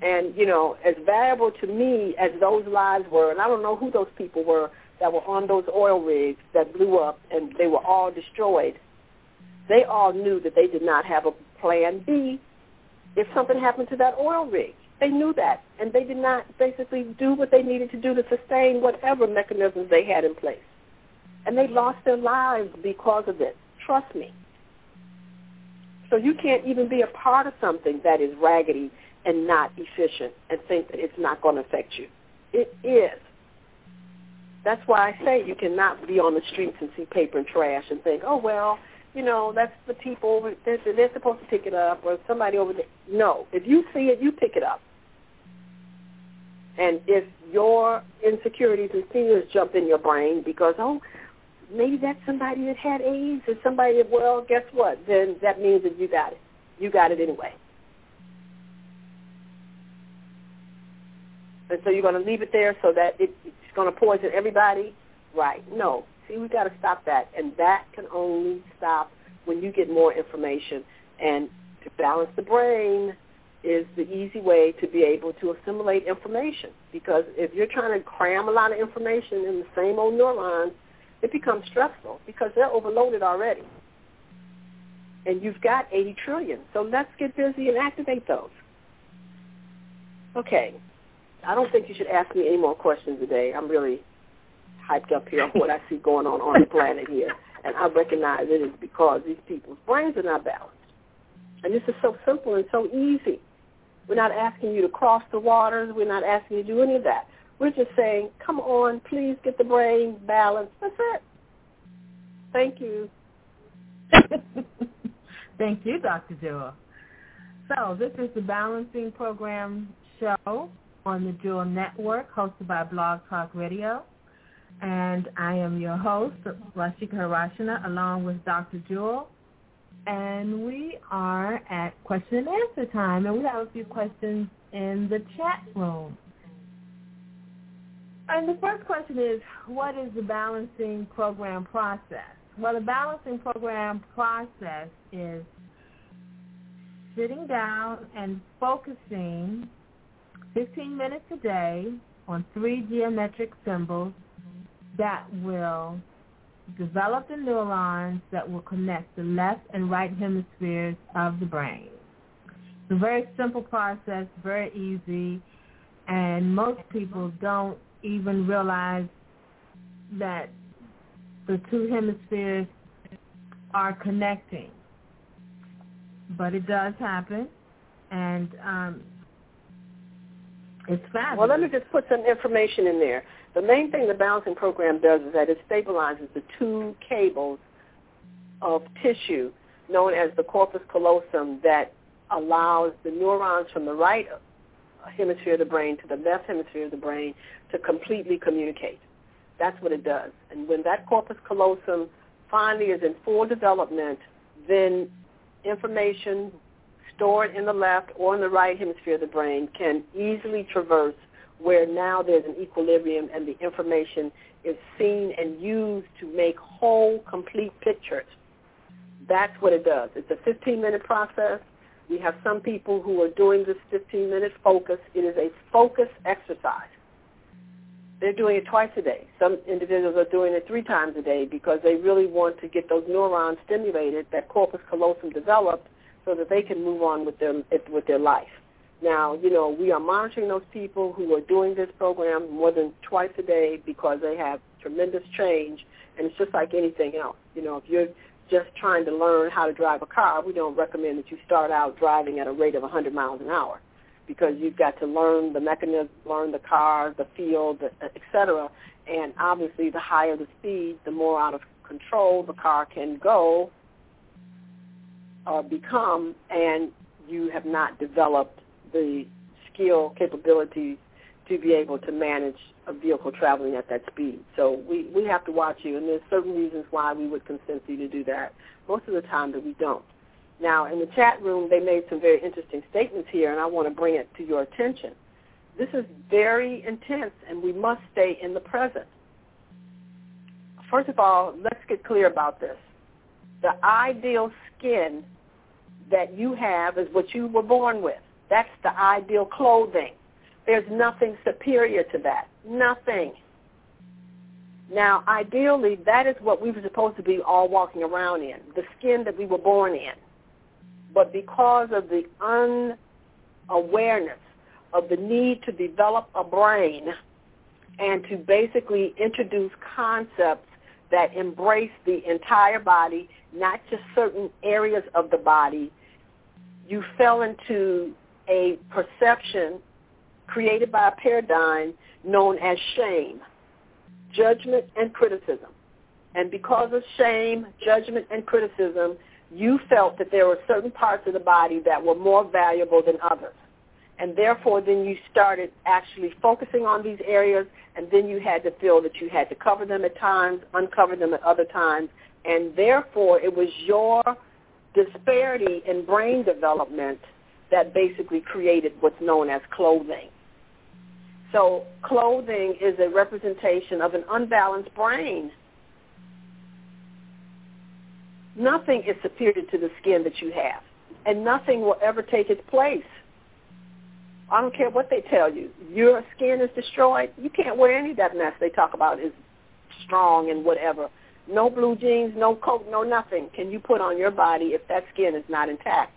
And, you know, as valuable to me as those lives were, and I don't know who those people were that were on those oil rigs that blew up and they were all destroyed, they all knew that they did not have a plan B if something happened to that oil rig. They knew that, and they did not basically do what they needed to do to sustain whatever mechanisms they had in place. And they lost their lives because of it. Trust me. So you can't even be a part of something that is raggedy and not efficient and think that it's not going to affect you. It is. That's why I say you cannot be on the streets and see paper and trash and think, oh, well, you know, that's the people, they're, they're supposed to pick it up or somebody over there. No. If you see it, you pick it up. And if your insecurities and fears jump in your brain because, oh, maybe that's somebody that had AIDS or somebody that, well, guess what? Then that means that you got it. You got it anyway. And so you're going to leave it there so that it, it's going to poison everybody? Right. No. See, we've got to stop that. And that can only stop when you get more information. And to balance the brain is the easy way to be able to assimilate information. Because if you're trying to cram a lot of information in the same old neurons, it becomes stressful because they're overloaded already. And you've got 80 trillion. So let's get busy and activate those. Okay. I don't think you should ask me any more questions today. I'm really hyped up here on what I see going on on the planet here. And I recognize it is because these people's brains are not balanced. And this is so simple and so easy. We're not asking you to cross the waters. We're not asking you to do any of that. We're just saying, come on, please get the brain balanced. That's it. Thank you. Thank you, Dr. Jewel. So this is the Balancing Program show on the Jewel Network, hosted by Blog Talk Radio. And I am your host, Rasheka Herr-ra Shenna, along with Dr. Jewel. And we are at question and answer time, and we have a few questions in the chat room. And the first question is, what is the balancing program process? Well, the balancing program process is sitting down and focusing 15 minutes a day on three geometric symbols that will develop the neurons that will connect the left and right hemispheres of the brain. It's a very simple process, very easy, and most people don't even realize that the two hemispheres are connecting. But it does happen, and um, it's fabulous. Well, let me just put some information in there. The main thing the balancing program does is that it stabilizes the two cables of tissue known as the corpus callosum that allows the neurons from the right hemisphere of the brain to the left hemisphere of the brain to completely communicate. That's what it does. And when that corpus callosum finally is in full development, then information stored in the left or in the right hemisphere of the brain can easily traverse where now there's an equilibrium and the information is seen and used to make whole, complete pictures. That's what it does. It's a 15-minute process. We have some people who are doing this 15-minute focus. It is a focus exercise. They're doing it twice a day. Some individuals are doing it three times a day because they really want to get those neurons stimulated, that corpus callosum developed, so that they can move on with their with their life. Now, you know, we are monitoring those people who are doing this program more than twice a day because they have tremendous change, and it's just like anything else. You know, if you're just trying to learn how to drive a car, we don't recommend that you start out driving at a rate of 100 miles an hour because you've got to learn the mechanism, learn the car, the field, et cetera. And obviously, the higher the speed, the more out of control the car can go or become, and you have not developed the skill capabilities to be able to manage a vehicle traveling at that speed. So we, we have to watch you, and there's certain reasons why we would consent you to do that. Most of the time that we don't. Now, in the chat room, they made some very interesting statements here, and I want to bring it to your attention. This is very intense, and we must stay in the present. First of all, let's get clear about this. The ideal skin that you have is what you were born with. That's the ideal clothing. There's nothing superior to that. Nothing. Now, ideally, that is what we were supposed to be all walking around in, the skin that we were born in. But because of the unawareness of the need to develop a brain and to basically introduce concepts that embrace the entire body, not just certain areas of the body, you fell into a perception created by a paradigm known as shame, judgment, and criticism. And because of shame, judgment, and criticism, you felt that there were certain parts of the body that were more valuable than others. And therefore, then you started actually focusing on these areas, and then you had to feel that you had to cover them at times, uncover them at other times, and therefore it was your disparity in brain development that basically created what's known as clothing. So clothing is a representation of an unbalanced brain. Nothing is superior to the skin that you have, and nothing will ever take its place. I don't care what they tell you. Your skin is destroyed. You can't wear any of that mess they talk about is strong and whatever. No blue jeans, no coat, no nothing can you put on your body if that skin is not intact.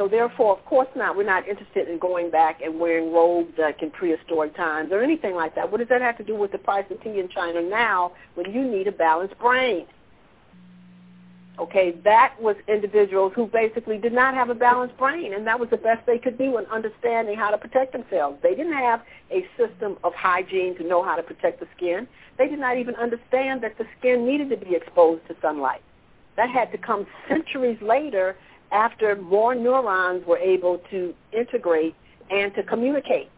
So therefore, of course not, we're not interested in going back and wearing robes like in prehistoric times or anything like that. What does that have to do with the price of tea in China now when you need a balanced brain? Okay, that was individuals who basically did not have a balanced brain, and that was the best they could do in understanding how to protect themselves. They didn't have a system of hygiene to know how to protect the skin. They did not even understand that the skin needed to be exposed to sunlight. That had to come centuries later after more neurons were able to integrate and to communicate,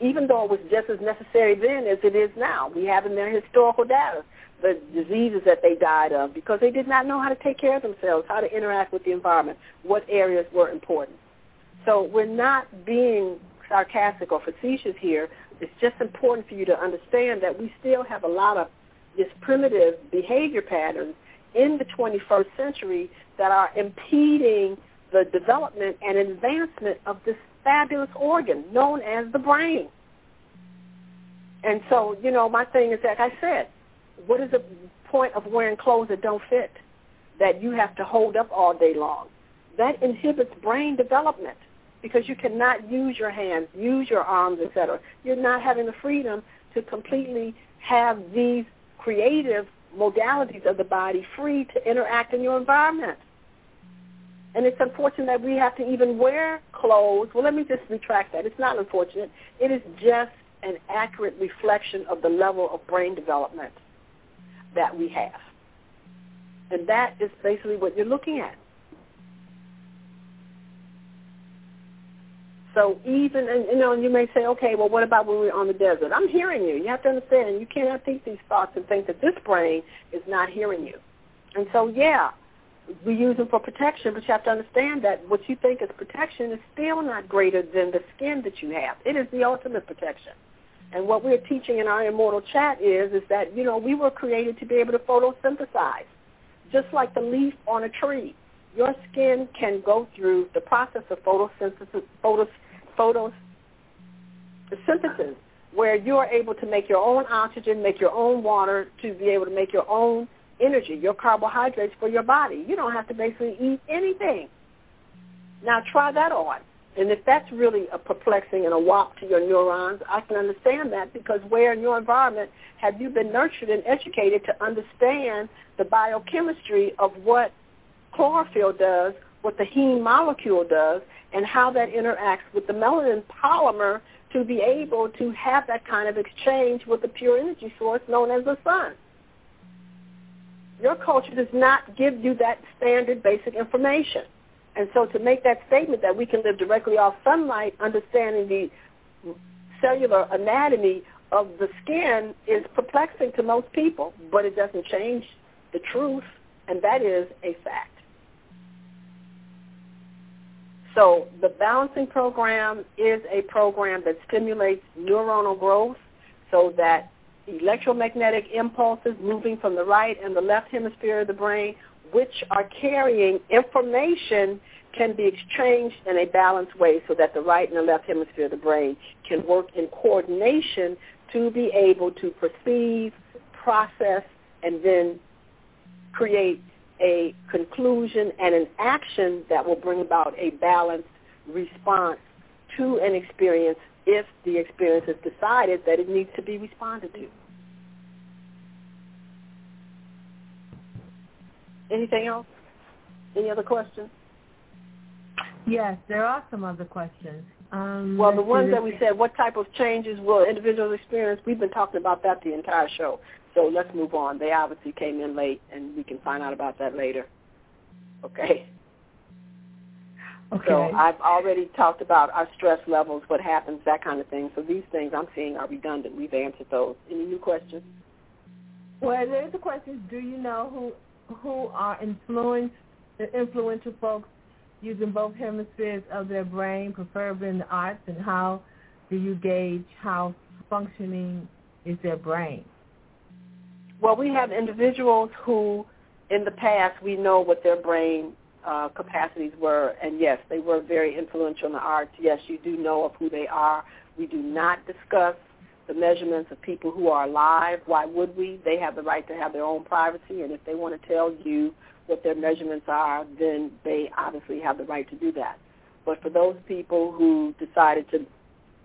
even though it was just as necessary then as it is now. We have in their historical data the diseases that they died of because they did not know how to take care of themselves, how to interact with the environment, what areas were important. So we're not being sarcastic or facetious here. It's just important for you to understand that we still have a lot of this primitive behavior patterns in the 21st century that are impeding the development and advancement of this fabulous organ known as the brain. And so, you know, my thing is, like I said, what is the point of wearing clothes that don't fit, that you have to hold up all day long? That inhibits brain development because you cannot use your hands, use your arms, etc. You're not having the freedom to completely have these creative modalities of the body free to interact in your environment. And it's unfortunate that we have to even wear clothes. Well, let me just retract that. It's not unfortunate. It is just an accurate reflection of the level of brain development that we have. And that is basically what you're looking at. So even, and you know, and you may say, okay, well, what about when we're on the desert? I'm hearing you. You have to understand, you cannot think these thoughts and think that this brain is not hearing you. And so, yeah, we use them for protection, but you have to understand that what you think is protection is still not greater than the skin that you have. It is the ultimate protection. And what we're teaching in our immortal chat is is that you know we were created to be able to photosynthesize, just like the leaf on a tree. Your skin can go through the process of photosynthesis, photos, photos, synthesis, where you are able to make your own oxygen, make your own water, to be able to make your own energy, your carbohydrates for your body. You don't have to basically eat anything. Now try that on. And if that's really a perplexing and a wop to your neurons, I can understand that because where in your environment have you been nurtured and educated to understand the biochemistry of what chlorophyll does, what the heme molecule does, and how that interacts with the melanin polymer to be able to have that kind of exchange with the pure energy source known as the sun. Your culture does not give you that standard basic information. And so to make that statement that we can live directly off sunlight, understanding the cellular anatomy of the skin is perplexing to most people, but it doesn't change the truth, and that is a fact. So the balancing program is a program that stimulates neuronal growth so that electromagnetic impulses moving from the right and the left hemisphere of the brain which are carrying information can be exchanged in a balanced way so that the right and the left hemisphere of the brain can work in coordination to be able to perceive, process, and then create a conclusion and an action that will bring about a balanced response to an experience if the experience is decided that it needs to be responded to. Anything else? Any other questions? Yes, there are some other questions. Um, Well, the ones that we said, what type of changes will individuals experience? We've been talking about that the entire show. So let's move on. They obviously came in late, and we can find out about that later. Okay. Okay. So I've already talked about our stress levels, what happens, that kind of thing. So these things I'm seeing are redundant. We've answered those. Any new questions? Well, there's the question: Do you know who who are influenced, the influential folks using both hemispheres of their brain, preferably in the arts, and how do you gauge how functioning is their brain? Well, we have individuals who, in the past, we know what their brain uh, capacities were, and yes, they were very influential in the arts. Yes, you do know of who they are. We do not discuss the measurements of people who are alive. Why would we? They have the right to have their own privacy, and if they want to tell you what their measurements are, then they obviously have the right to do that. But for those people who decided to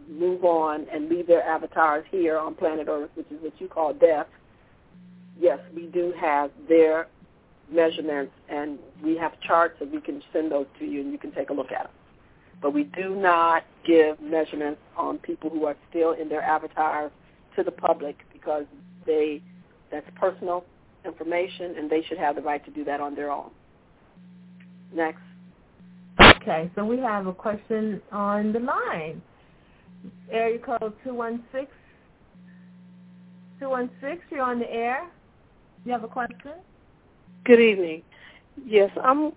move on and leave their avatars here on planet Earth, which is what you call death, yes, we do have their measurements, and we have charts that we can send those to you, and you can take a look at them. But we do not give measurements on people who are still in their avatars to the public because they that's personal information, and they should have the right to do that on their own. Next. Okay, so we have a question on the line. Area code 216. 216, you're on the air. You have a question? Good evening. Yes, I'm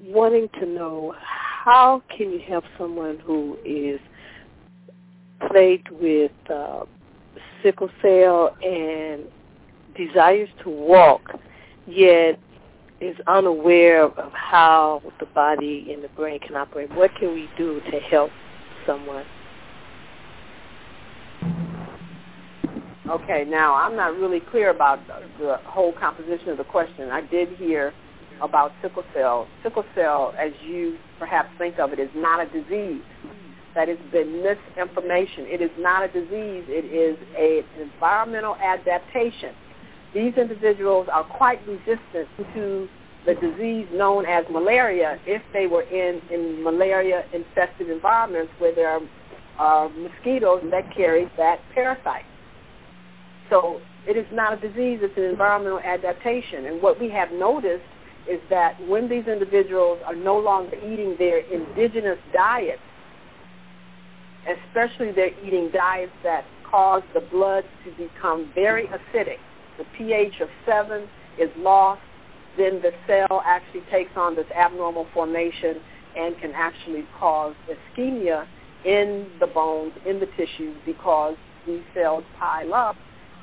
wanting to know how can you help someone who is plagued with uh, sickle cell and desires to walk, yet is unaware of how the body and the brain can operate. What can we do to help someone? Okay, now I'm not really clear about the, whole composition of the question. I did hear about sickle cell. Sickle cell, as you perhaps think of it, is not a disease. That has been misinformation. It is not a disease. It is a, an environmental adaptation. These individuals are quite resistant to the disease known as malaria if they were in, in malaria-infested environments where there are uh, mosquitoes that carry that parasite. So it is not a disease, it's an environmental adaptation. And what we have noticed is that when these individuals are no longer eating their indigenous diets, especially they're eating diets that cause the blood to become very acidic, the pH of 7 is lost, then the cell actually takes on this abnormal formation and can actually cause ischemia in the bones, in the tissues, because these cells pile up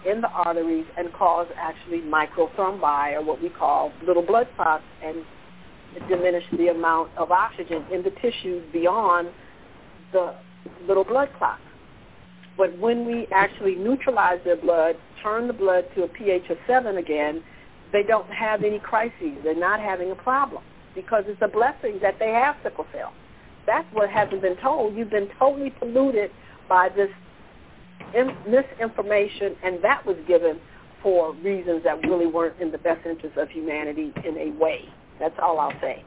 in the arteries and cause actually microthrombi, or what we call little blood clots, and diminish the amount of oxygen in the tissues beyond the little blood clots. But when we actually neutralize their blood, turn the blood to a pH of 7 again, they don't have any crises. They're not having a problem because it's a blessing that they have sickle cell. That's what hasn't been told. You've been totally polluted by this in- misinformation, and that was given for reasons that really weren't in the best interest of humanity in a way. That's all I'll say.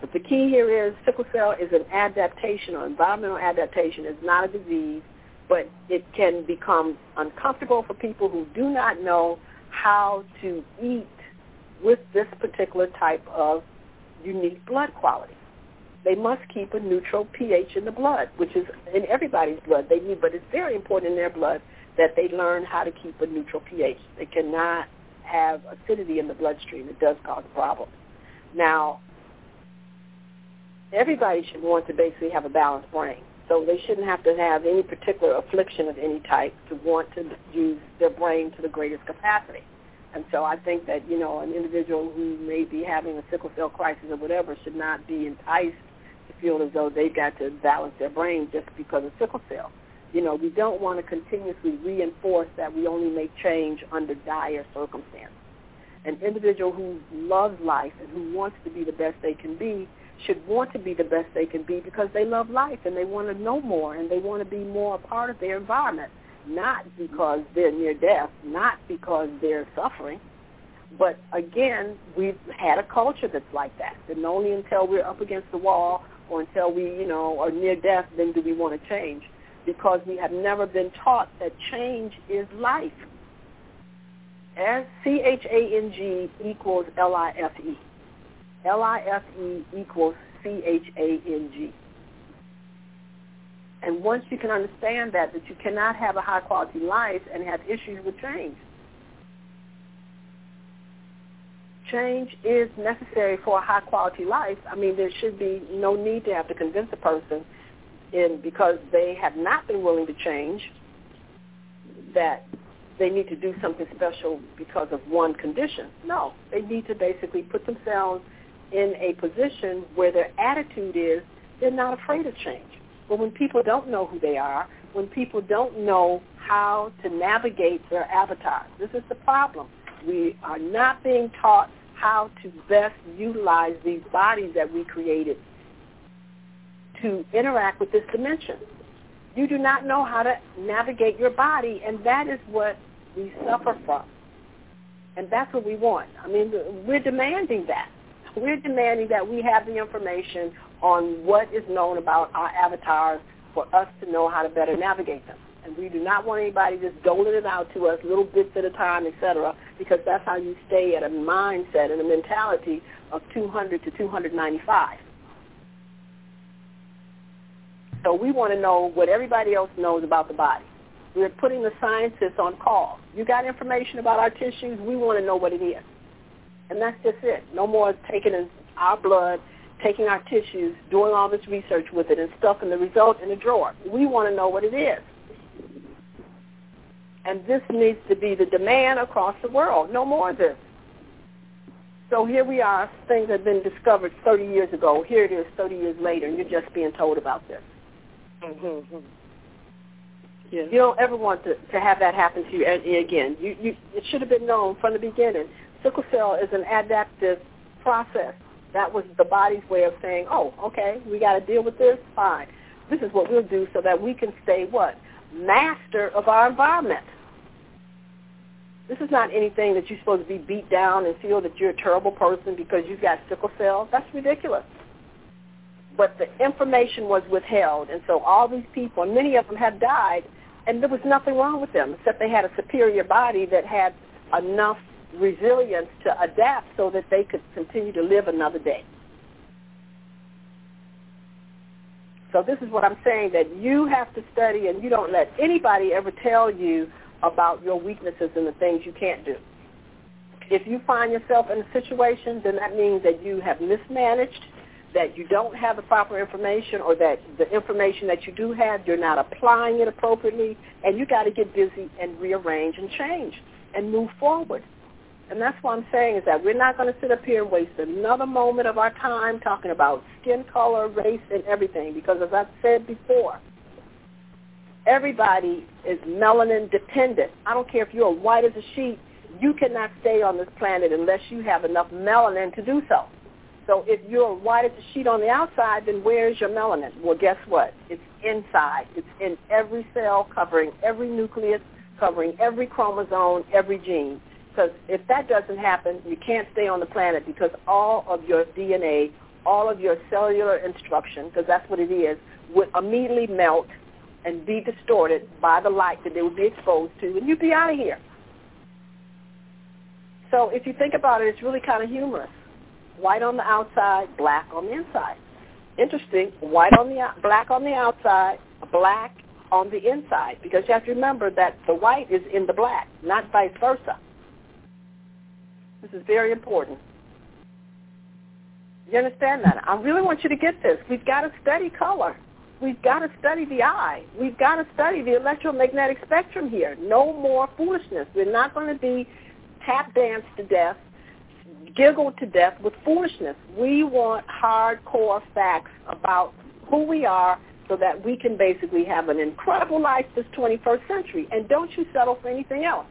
But the key here is sickle cell is an adaptation or environmental adaptation. It's not a disease, but it can become uncomfortable for people who do not know how to eat with this particular type of unique blood quality. They must keep a neutral pH in the blood, which is in everybody's blood. They need, but it's very important in their blood that they learn how to keep a neutral pH. They cannot have acidity in the bloodstream. It does cause problems. Now, everybody should want to basically have a balanced brain. So they shouldn't have to have any particular affliction of any type to want to use their brain to the greatest capacity. And so I think that, you know, an individual who may be having a sickle cell crisis or whatever should not be enticed feel as though they've got to balance their brain just because of sickle cell. You know, we don't want to continuously reinforce that we only make change under dire circumstances. An individual who loves life and who wants to be the best they can be should want to be the best they can be because they love life and they want to know more and they want to be more a part of their environment, not because they're near death, not because they're suffering. But again, we've had a culture that's like that. And only until we're up against the wall or until we, you know, are near death, then do we want to change. Because we have never been taught that change is life. As C-H-A-N-G equals L-I-F-E. L-I-F-E equals C-H-A-N-G. And once you can understand that, that you cannot have a high quality life and have issues with change. Change is necessary for a high quality life. I mean, there should be no need to have to convince a person in because they have not been willing to change that they need to do something special because of one condition. No, they need to basically put themselves in a position where their attitude is they're not afraid of change. But when people don't know who they are, when people don't know how to navigate their avatars, this is the problem. We are not being taught how to best utilize these bodies that we created to interact with this dimension. You do not know how to navigate your body, and that is what we suffer from. And that's what we want. I mean, we're demanding that. We're demanding that we have the information on what is known about our avatars for us to know how to better navigate them. And we do not want anybody just doling it out to us little bits at a time, et cetera, because that's how you stay at a mindset and a mentality of 200 to 295. So we want to know what everybody else knows about the body. We're putting the scientists on call. You got information about our tissues, we want to know what it is. And that's just it. No more taking our blood, taking our tissues, doing all this research with it and stuffing the result in a drawer. We want to know what it is. And this needs to be the demand across the world. No more of this. So here we are. Things have been discovered 30 years ago. Here it is 30 years later, and you're just being told about this. Mm-hmm. You don't ever want to, to have that happen to you again. You, you, it should have been known from the beginning. Sickle cell is an adaptive process. That was the body's way of saying, oh, okay, we got to deal with this. Fine. This is what we'll do so that we can stay what? Master of our environment. This is not anything that you're supposed to be beat down and feel that you're a terrible person because you've got sickle cell. That's ridiculous but the information was withheld. And so all these people, and many of them have died, and there was nothing wrong with them except they had a superior body that had enough resilience to adapt so that they could continue to live another day. So this is what I'm saying, that you have to study and you don't let anybody ever tell you about your weaknesses and the things you can't do. If you find yourself in a situation, then that means that you have mismanaged that you don't have the proper information or that the information that you do have, you're not applying it appropriately, and you got to get busy and rearrange and change and move forward. And that's what I'm saying is that we're not going to sit up here and waste another moment of our time talking about skin color, race, and everything because as I've said before, everybody is melanin dependent. I don't care if you're white as a sheet, you cannot stay on this planet unless you have enough melanin to do so. So if you're white as a sheet on the outside, then where's your melanin? Well, guess what? It's inside. It's in every cell, covering every nucleus, covering every chromosome, every gene. Because if that doesn't happen, you can't stay on the planet because all of your DNA, all of your cellular instruction, because that's what it is, would immediately melt and be distorted by the light that they would be exposed to, and you'd be out of here. So if you think about it, it's really kind of humorous white on the outside, black on the inside. Interesting, white on the black on the outside, black on the inside, because you have to remember that the white is in the black, not vice versa. This is very important. You understand that? I really want you to get this. We've got to study color. We've got to study the eye. We've got to study the electromagnetic spectrum here. No more foolishness. We're not going to be tap danced to death giggled to death with foolishness. We want hardcore facts about who we are so that we can basically have an incredible life this 21st century. And don't you settle for anything else.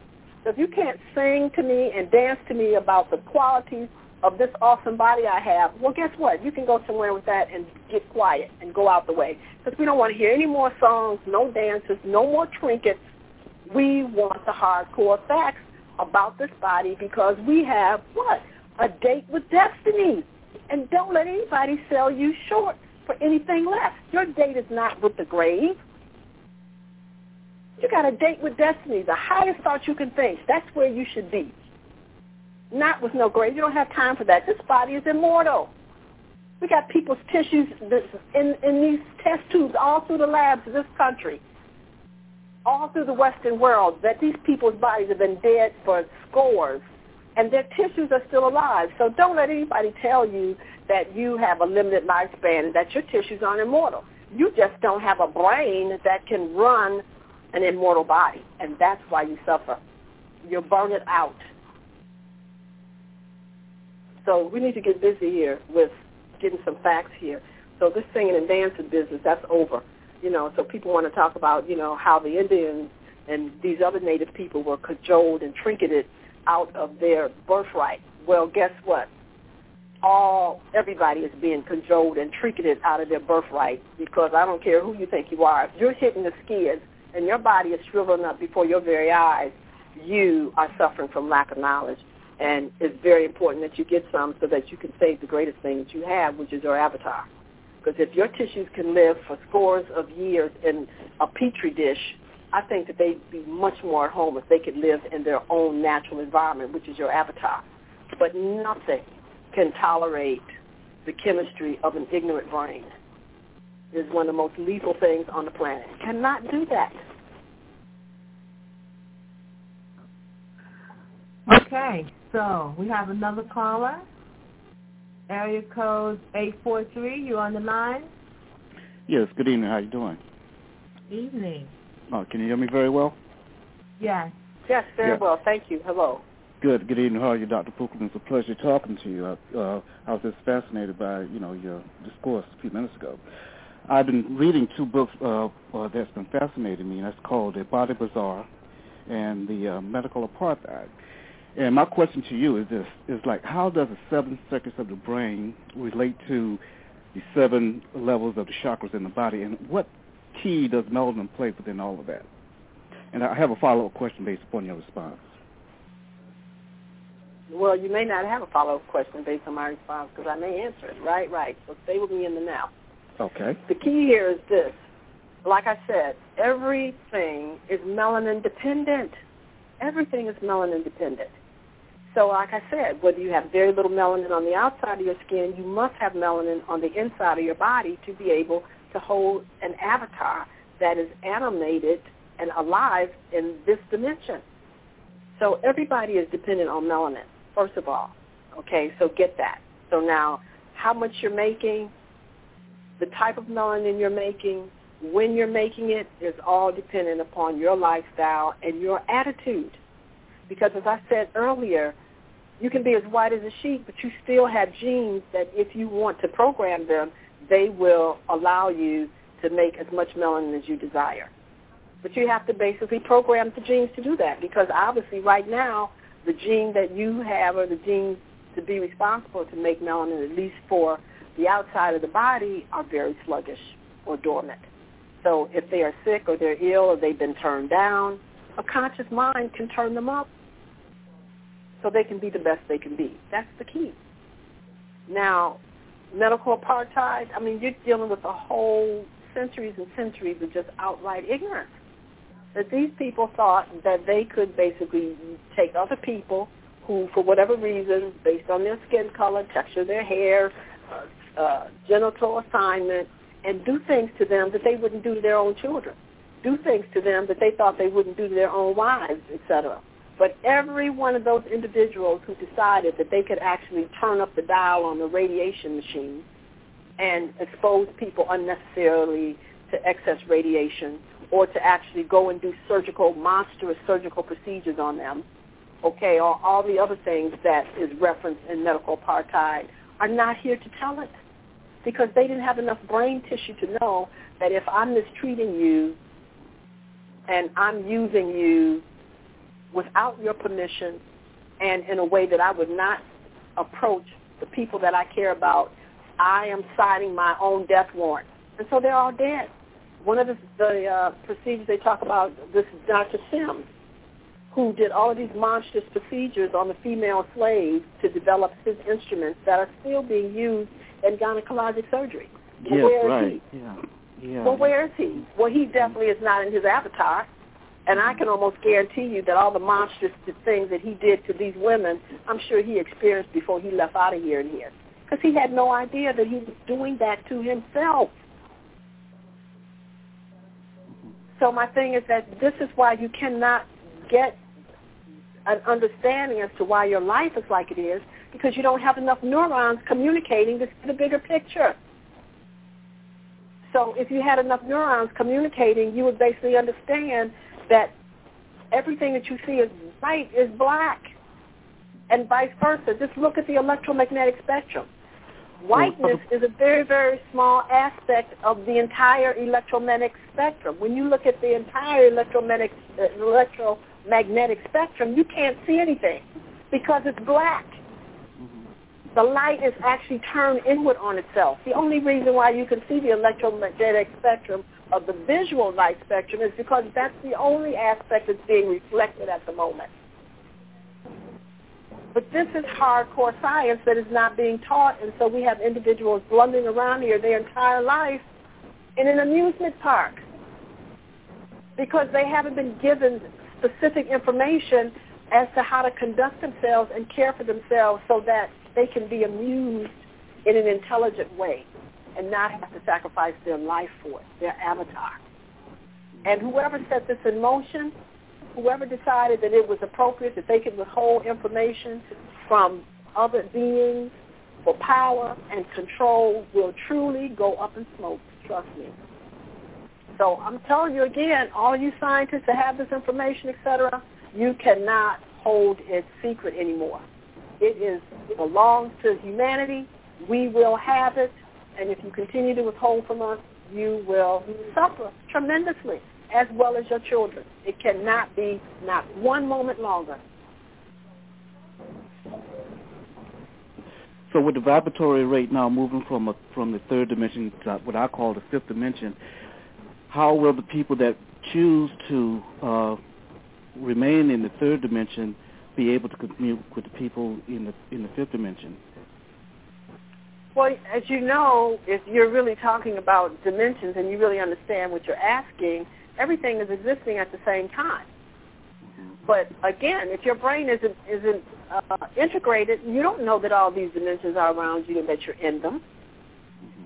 If you can't sing to me and dance to me about the qualities of this awesome body I have, well, guess what? You can go somewhere with that and get quiet and go out the way. Because we don't want to hear any more songs, no dances, no more trinkets. We want the hardcore facts about this body because we have what? a date with destiny. And don't let anybody sell you short. for anything less. Your date is not with the grave. You got a date with destiny, the highest thought you can think. That's where you should be. Not with no grave. You don't have time for that. This body is immortal. We got people's tissues in, in these test tubes all through the labs of this country, all through the Western world, that these people's bodies have been dead for scores, and their tissues are still alive. So don't let anybody tell you that you have a limited lifespan that your tissues aren't immortal. You just don't have a brain that can run an immortal body, and that's why you suffer. You're burning out. So we need to get busy here with getting some facts here. So this singing and dancing business, that's over. You know, so people want to talk about, you know, how the Indians and these other native people were cajoled and trinketed out of their birthright. Well, guess what? All everybody is being cajoled and trinketed out of their birthright because I don't care who you think you are. If you're hitting the skids and your body is shriveling up before your very eyes, you are suffering from lack of knowledge. And it's very important that you get some so that you can save the greatest thing that you have, which is your avatar. Because if your tissues can live for scores of years in a petri dish, I think that they'd be much more at home if they could live in their own natural environment, which is your avatar. But nothing can tolerate the chemistry of an ignorant brain. It is one of the most lethal things on the planet. Cannot do that. Okay, so we have another caller. Area code 843. You on the line? Yes, good evening. How you doing? Evening. Oh, can you hear me very well? Yes. Yes, very Yeah. well. Thank you. Hello. Good. Good evening. How are you, Dr. Pookrum? It's a pleasure talking to you. Uh, uh, I was just fascinated by, you know, your discourse a few minutes ago. I've been reading two books uh, uh, that's been fascinating me, and that's called The Body Bazaar and The uh, Medical Apartheid. And my question to you is this, is like, how does the seven circuits of the brain relate to the seven levels of the chakras in the body, and what key does melanin play within all of that? And I have a follow-up question based upon your response. Well, you may not have a follow-up question based on my response because I may answer it. Right, right. So stay with me in the now. Okay. The key here is this. Like I said, everything is melanin dependent. Everything is melanin dependent. So like I said, whether you have very little melanin on the outside of your skin, you must have melanin on the inside of your body to be able to hold an avatar that is animated and alive in this dimension. So everybody is dependent on melanin, first of all. Okay, so get that. So now, how much you're making, the type of melanin you're making, when you're making it is all dependent upon your lifestyle and your attitude. Because as I said earlier, you can be as white as a sheet, but you still have genes that if you want to program them, they will allow you to make as much melanin as you desire. But you have to basically program the genes to do that because obviously right now the gene that you have or the gene to be responsible to make melanin, at least for the outside of the body, are very sluggish or dormant. So if they are sick or they're ill or they've been turned down, a conscious mind can turn them up so they can be the best they can be. That's the key. Now, medical apartheid, I mean, you're dealing with a whole centuries and centuries of just outright ignorance. That these people thought that they could basically take other people who, for whatever reason, based on their skin color, texture of their hair, uh, uh, genital assignment, and do things to them that they wouldn't do to their own children, do things to them that they thought they wouldn't do to their own wives, etc. But every one of those individuals who decided that they could actually turn up the dial on the radiation machine and expose people unnecessarily to excess radiation or to actually go and do surgical, monstrous surgical procedures on them, okay, or all the other things that is referenced in medical apartheid are not here to tell it because they didn't have enough brain tissue to know that if I'm mistreating you and I'm using you without your permission and in a way that I would not approach the people that I care about, I am signing my own death warrant. And so they're all dead. One of the, the uh, procedures they talk about, this is Dr. Sims, who did all of these monstrous procedures on the female slaves to develop his instruments that are still being used in gynecologic surgery. Well, yes, where is right. he? Yeah. Yeah. Well, where is he? Well, he definitely is not in his avatar. And I can almost guarantee you that all the monstrous things that he did to these women, I'm sure he experienced before he left out of here and here. Because he had no idea that he was doing that to himself. So my thing is that this is why you cannot get an understanding as to why your life is like it is because you don't have enough neurons communicating to see the bigger picture. So if you had enough neurons communicating, you would basically understand that everything that you see as white is black, and vice versa. Just look at the electromagnetic spectrum. Whiteness is a very, very small aspect of the entire electromagnetic spectrum. When you look at the entire electromagnetic, uh, electromagnetic spectrum, you can't see anything because it's black. Mm-hmm. The light is actually turned inward on itself. The only reason why you can see the electromagnetic spectrum of the visual light spectrum is because that's the only aspect that's being reflected at the moment. But this is hardcore science that is not being taught, and so we have individuals blundering around here their entire life in an amusement park because they haven't been given specific information as to how to conduct themselves and care for themselves so that they can be amused in an intelligent way and not have to sacrifice their life for it, their avatar. And whoever set this in motion, whoever decided that it was appropriate that they could withhold information from other beings for power and control will truly go up in smoke, trust me. So I'm telling you again, all you scientists that have this information, etc., you cannot hold it secret anymore. It is it belongs to humanity. We will have it, and if you continue to withhold from us, you will suffer tremendously, as well as your children. It cannot be not one moment longer. So with the vibratory rate now moving from a, from the third dimension to what I call the fifth dimension, how will the people that choose to uh, remain in the third dimension be able to commute with the people in the in the fifth dimension? Well, as you know, if you're really talking about dimensions and you really understand what you're asking, everything is existing at the same time. But again, if your brain isn't isn't uh, integrated, you don't know that all these dimensions are around you and that you're in them.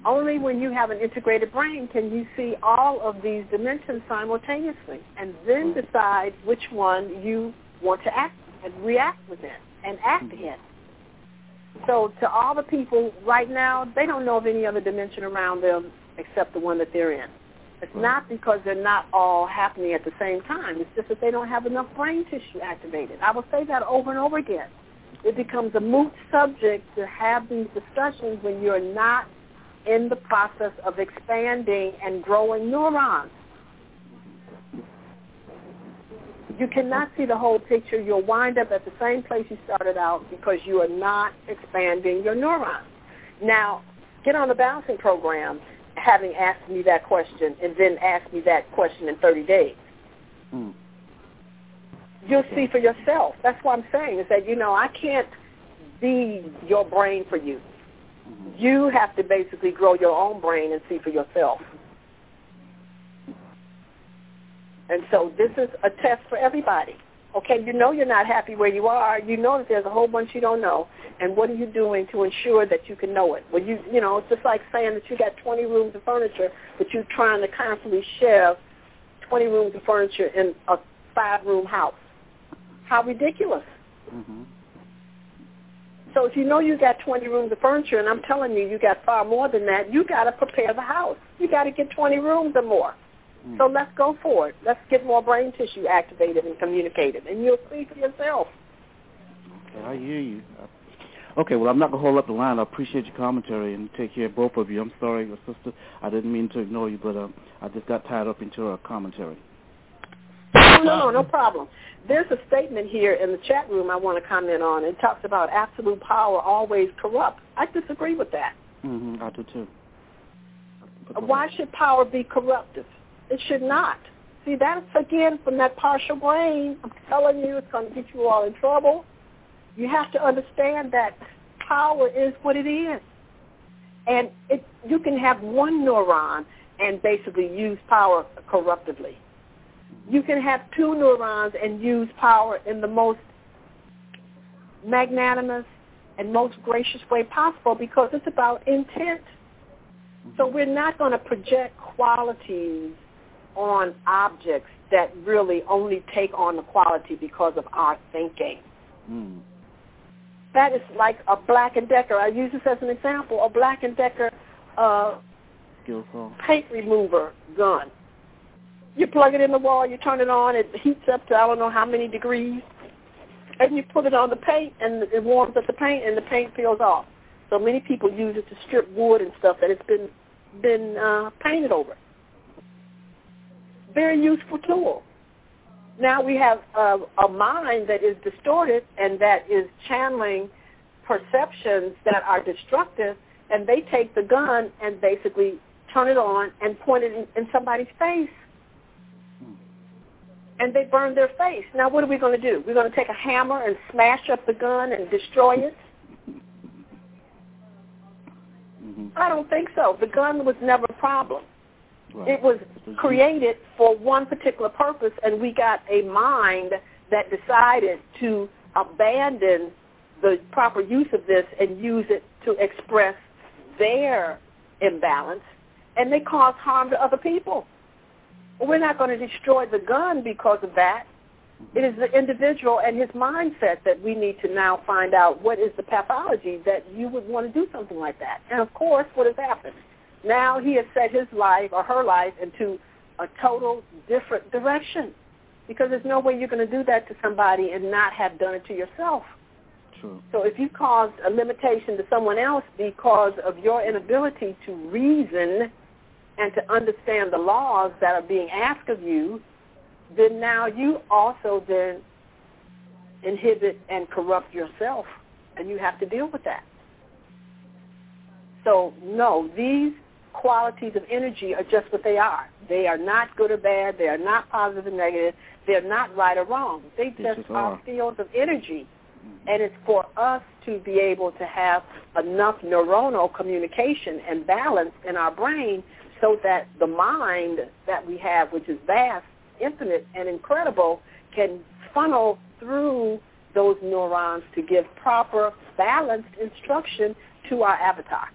Only when you have an integrated brain can you see all of these dimensions simultaneously, and then mm-hmm. decide which one you want to act and react within and act mm-hmm. in. So to all the people right now, they don't know of any other dimension around them except the one that they're in. It's mm-hmm. not because they're not all happening at the same time. It's just that they don't have enough brain tissue activated. I will say that over and over again. It becomes a moot subject to have these discussions when you're not in the process of expanding and growing neurons. You cannot see the whole picture. You'll wind up at the same place you started out because you are not expanding your neurons. Now, get on the balancing program having asked me that question and then ask me that question in 30 days. Mm. You'll see for yourself. That's what I'm saying is that, you know, I can't be your brain for you. You have to basically grow your own brain and see for yourself. And so this is a test for everybody. Okay, you know you're not happy where you are. You know that there's a whole bunch you don't know. And what are you doing to ensure that you can know it? Well, you you know, it's just like saying that you got 20 rooms of furniture, but you're trying to constantly shove 20 rooms of furniture in a five-room house. How ridiculous. Mm-hmm. So if you know you got 20 rooms of furniture, and I'm telling you you got far more than that, you got to prepare the house. You got to get 20 rooms or more. Mm. So let's go for it. Let's get more brain tissue activated and communicated, and you'll see for yourself. Okay, I hear you. Okay, well, I'm not going to hold up the line. I appreciate your commentary and take care of both of you. I'm sorry, your sister. I didn't mean to ignore you, but um, I just got tied up into her commentary. No, no, no, problem. There's a statement here in the chat room I want to comment on. It talks about absolute power always corrupt. I disagree with that. Mm-hmm, I do too. Why should power be corruptive? It should not. See, that's again from that partial brain. I'm telling you, it's going to get you all in trouble. You have to understand that power is what it is. And it you can have one neuron and basically use power corruptively. You can have two neurons and use power in the most magnanimous and most gracious way possible because it's about intent. So we're not going to project qualities on objects that really only take on the quality because of our thinking. Mm. That is like a Black and Decker. I use this as an example. A Black and Decker uh, paint remover gun. You plug it in the wall, you turn it on, it heats up to I don't know how many degrees, and you put it on the paint, and it warms up the paint, and the paint peels off. So many people use it to strip wood and stuff that it's been been uh, painted over. Very useful tool. Now we have a, a mind that is distorted and that is channeling perceptions that are destructive, and they take the gun and basically turn it on and point it in, in somebody's face and they burn their face. Now, what are we going to do? We're going to take a hammer and smash up the gun and destroy it? Mm-hmm. I don't think so. The gun was never a problem. Right. It was created for one particular purpose, and we got a mind that decided to abandon the proper use of this and use it to express their imbalance, and they cause harm to other people. We're not going to destroy the gun because of that. It is the individual and his mindset that we need to now find out what is the pathology that you would want to do something like that. And of course, what has happened? Now he has set his life or her life into a total different direction because there's no way you're going to do that to somebody and not have done it to yourself. True. So if you caused a limitation to someone else because of your inability to reason and to understand the laws that are being asked of you, then now you also then inhibit and corrupt yourself, and you have to deal with that. So no, these qualities of energy are just what they are. They are not good or bad. They are not positive and negative. They're not right or wrong. They just, are are. fields of energy. Mm-hmm. And it's for us to be able to have enough neuronal communication and balance in our brain so that the mind that we have, which is vast, infinite, and incredible, can funnel through those neurons to give proper, balanced instruction to our avatar.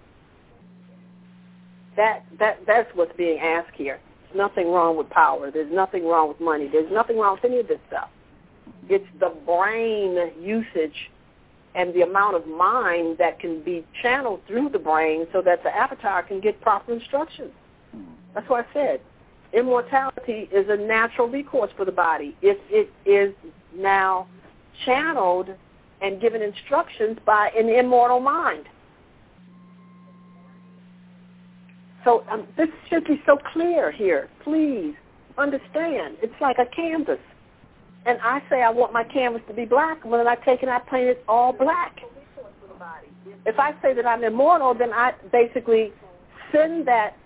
That, that, that's what's being asked here. There's nothing wrong with power. There's nothing wrong with money. There's nothing wrong with any of this stuff. It's the brain usage and the amount of mind that can be channeled through the brain so that the avatar can get proper instructions. That's what I said. Immortality is a natural recourse for the body it is now channeled and given instructions by an immortal mind. So um, this should be so clear here. Please understand. It's like a canvas. And I say I want my canvas to be black. When I take it, I paint it all black. If I say that I'm immortal, then I basically send that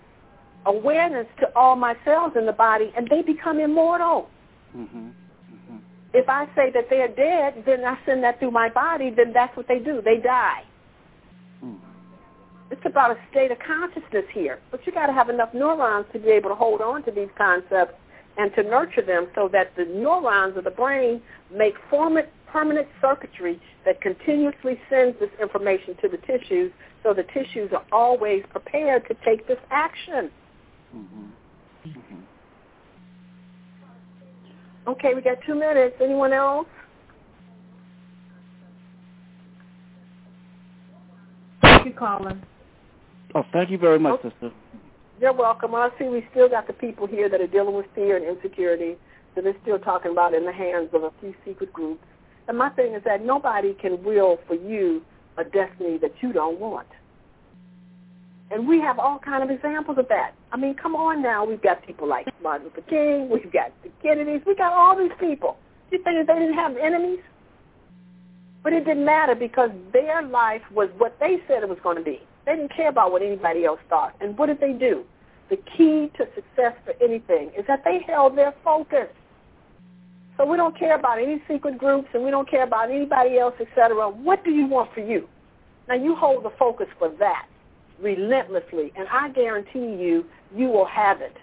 awareness to all my cells in the body, and they become immortal. Mm-hmm. Mm-hmm. If I say that they're dead, then I send that through my body, then that's what they do. They die. Mm. It's about a state of consciousness here. But you got to have enough neurons to be able to hold on to these concepts and to nurture them so that the neurons of the brain make format, permanent circuitry that continuously sends this information to the tissues so the tissues are always prepared to take this action. Mm-hmm. Mm-hmm. Okay, we got two minutes. Anyone else? Thank you, caller. Oh, thank you very much, Oh. sister. You're welcome. I see we still got the people here that are dealing with fear and insecurity. So they're still talking about in the hands of a few secret groups. And my thing is that nobody can will for you a destiny that you don't want. And we have all kind of examples of that. I mean, come on now. We've got people like Martin Luther King. We've got the Kennedys. We got all these people. You think that they didn't have enemies? But it didn't matter because their life was what they said it was going to be. They didn't care about what anybody else thought. And what did they do? The key to success for anything is that they held their focus. So we don't care about any secret groups and we don't care about anybody else, etc. What do you want for you? Now you hold the focus for that. Relentlessly, and I guarantee you, you will have it.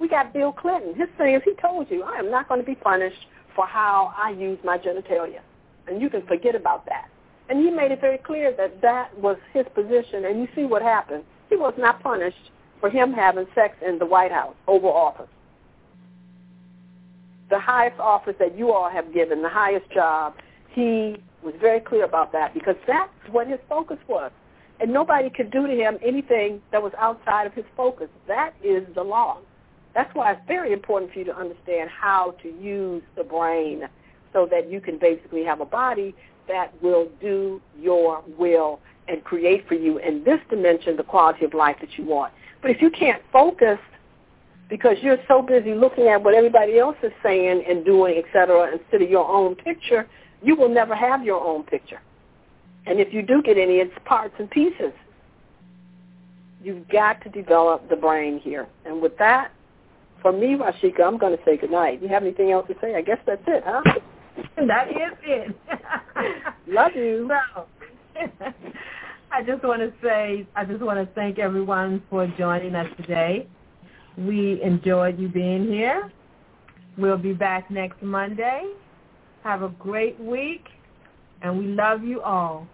We got Bill Clinton. His thing is he told you, I am not going to be punished for how I use my genitalia. And you can forget about that. And he made it very clear that that was his position. And you see what happened. He was not punished for him having sex in the White House, Oval Office. The highest office that you all have given, the highest job, he was very clear about that because that's what his focus was. And nobody could do to him anything that was outside of his focus. That is the law. That's why it's very important for you to understand how to use the brain so that you can basically have a body that will do your will and create for you in this dimension the quality of life that you want. But if you can't focus because you're so busy looking at what everybody else is saying and doing, et cetera, instead of your own picture, you will never have your own picture. And if you do get any, it's parts and pieces. You've got to develop the brain here. And with that, for me, Rasheka, I'm going to say goodnight. You have anything else to say? I guess that's it, huh? that is it. Love you. So, I just want to say, I just want to thank everyone for joining us today. We enjoyed you being here. We'll be back next Monday. Have a great week, and we love you all.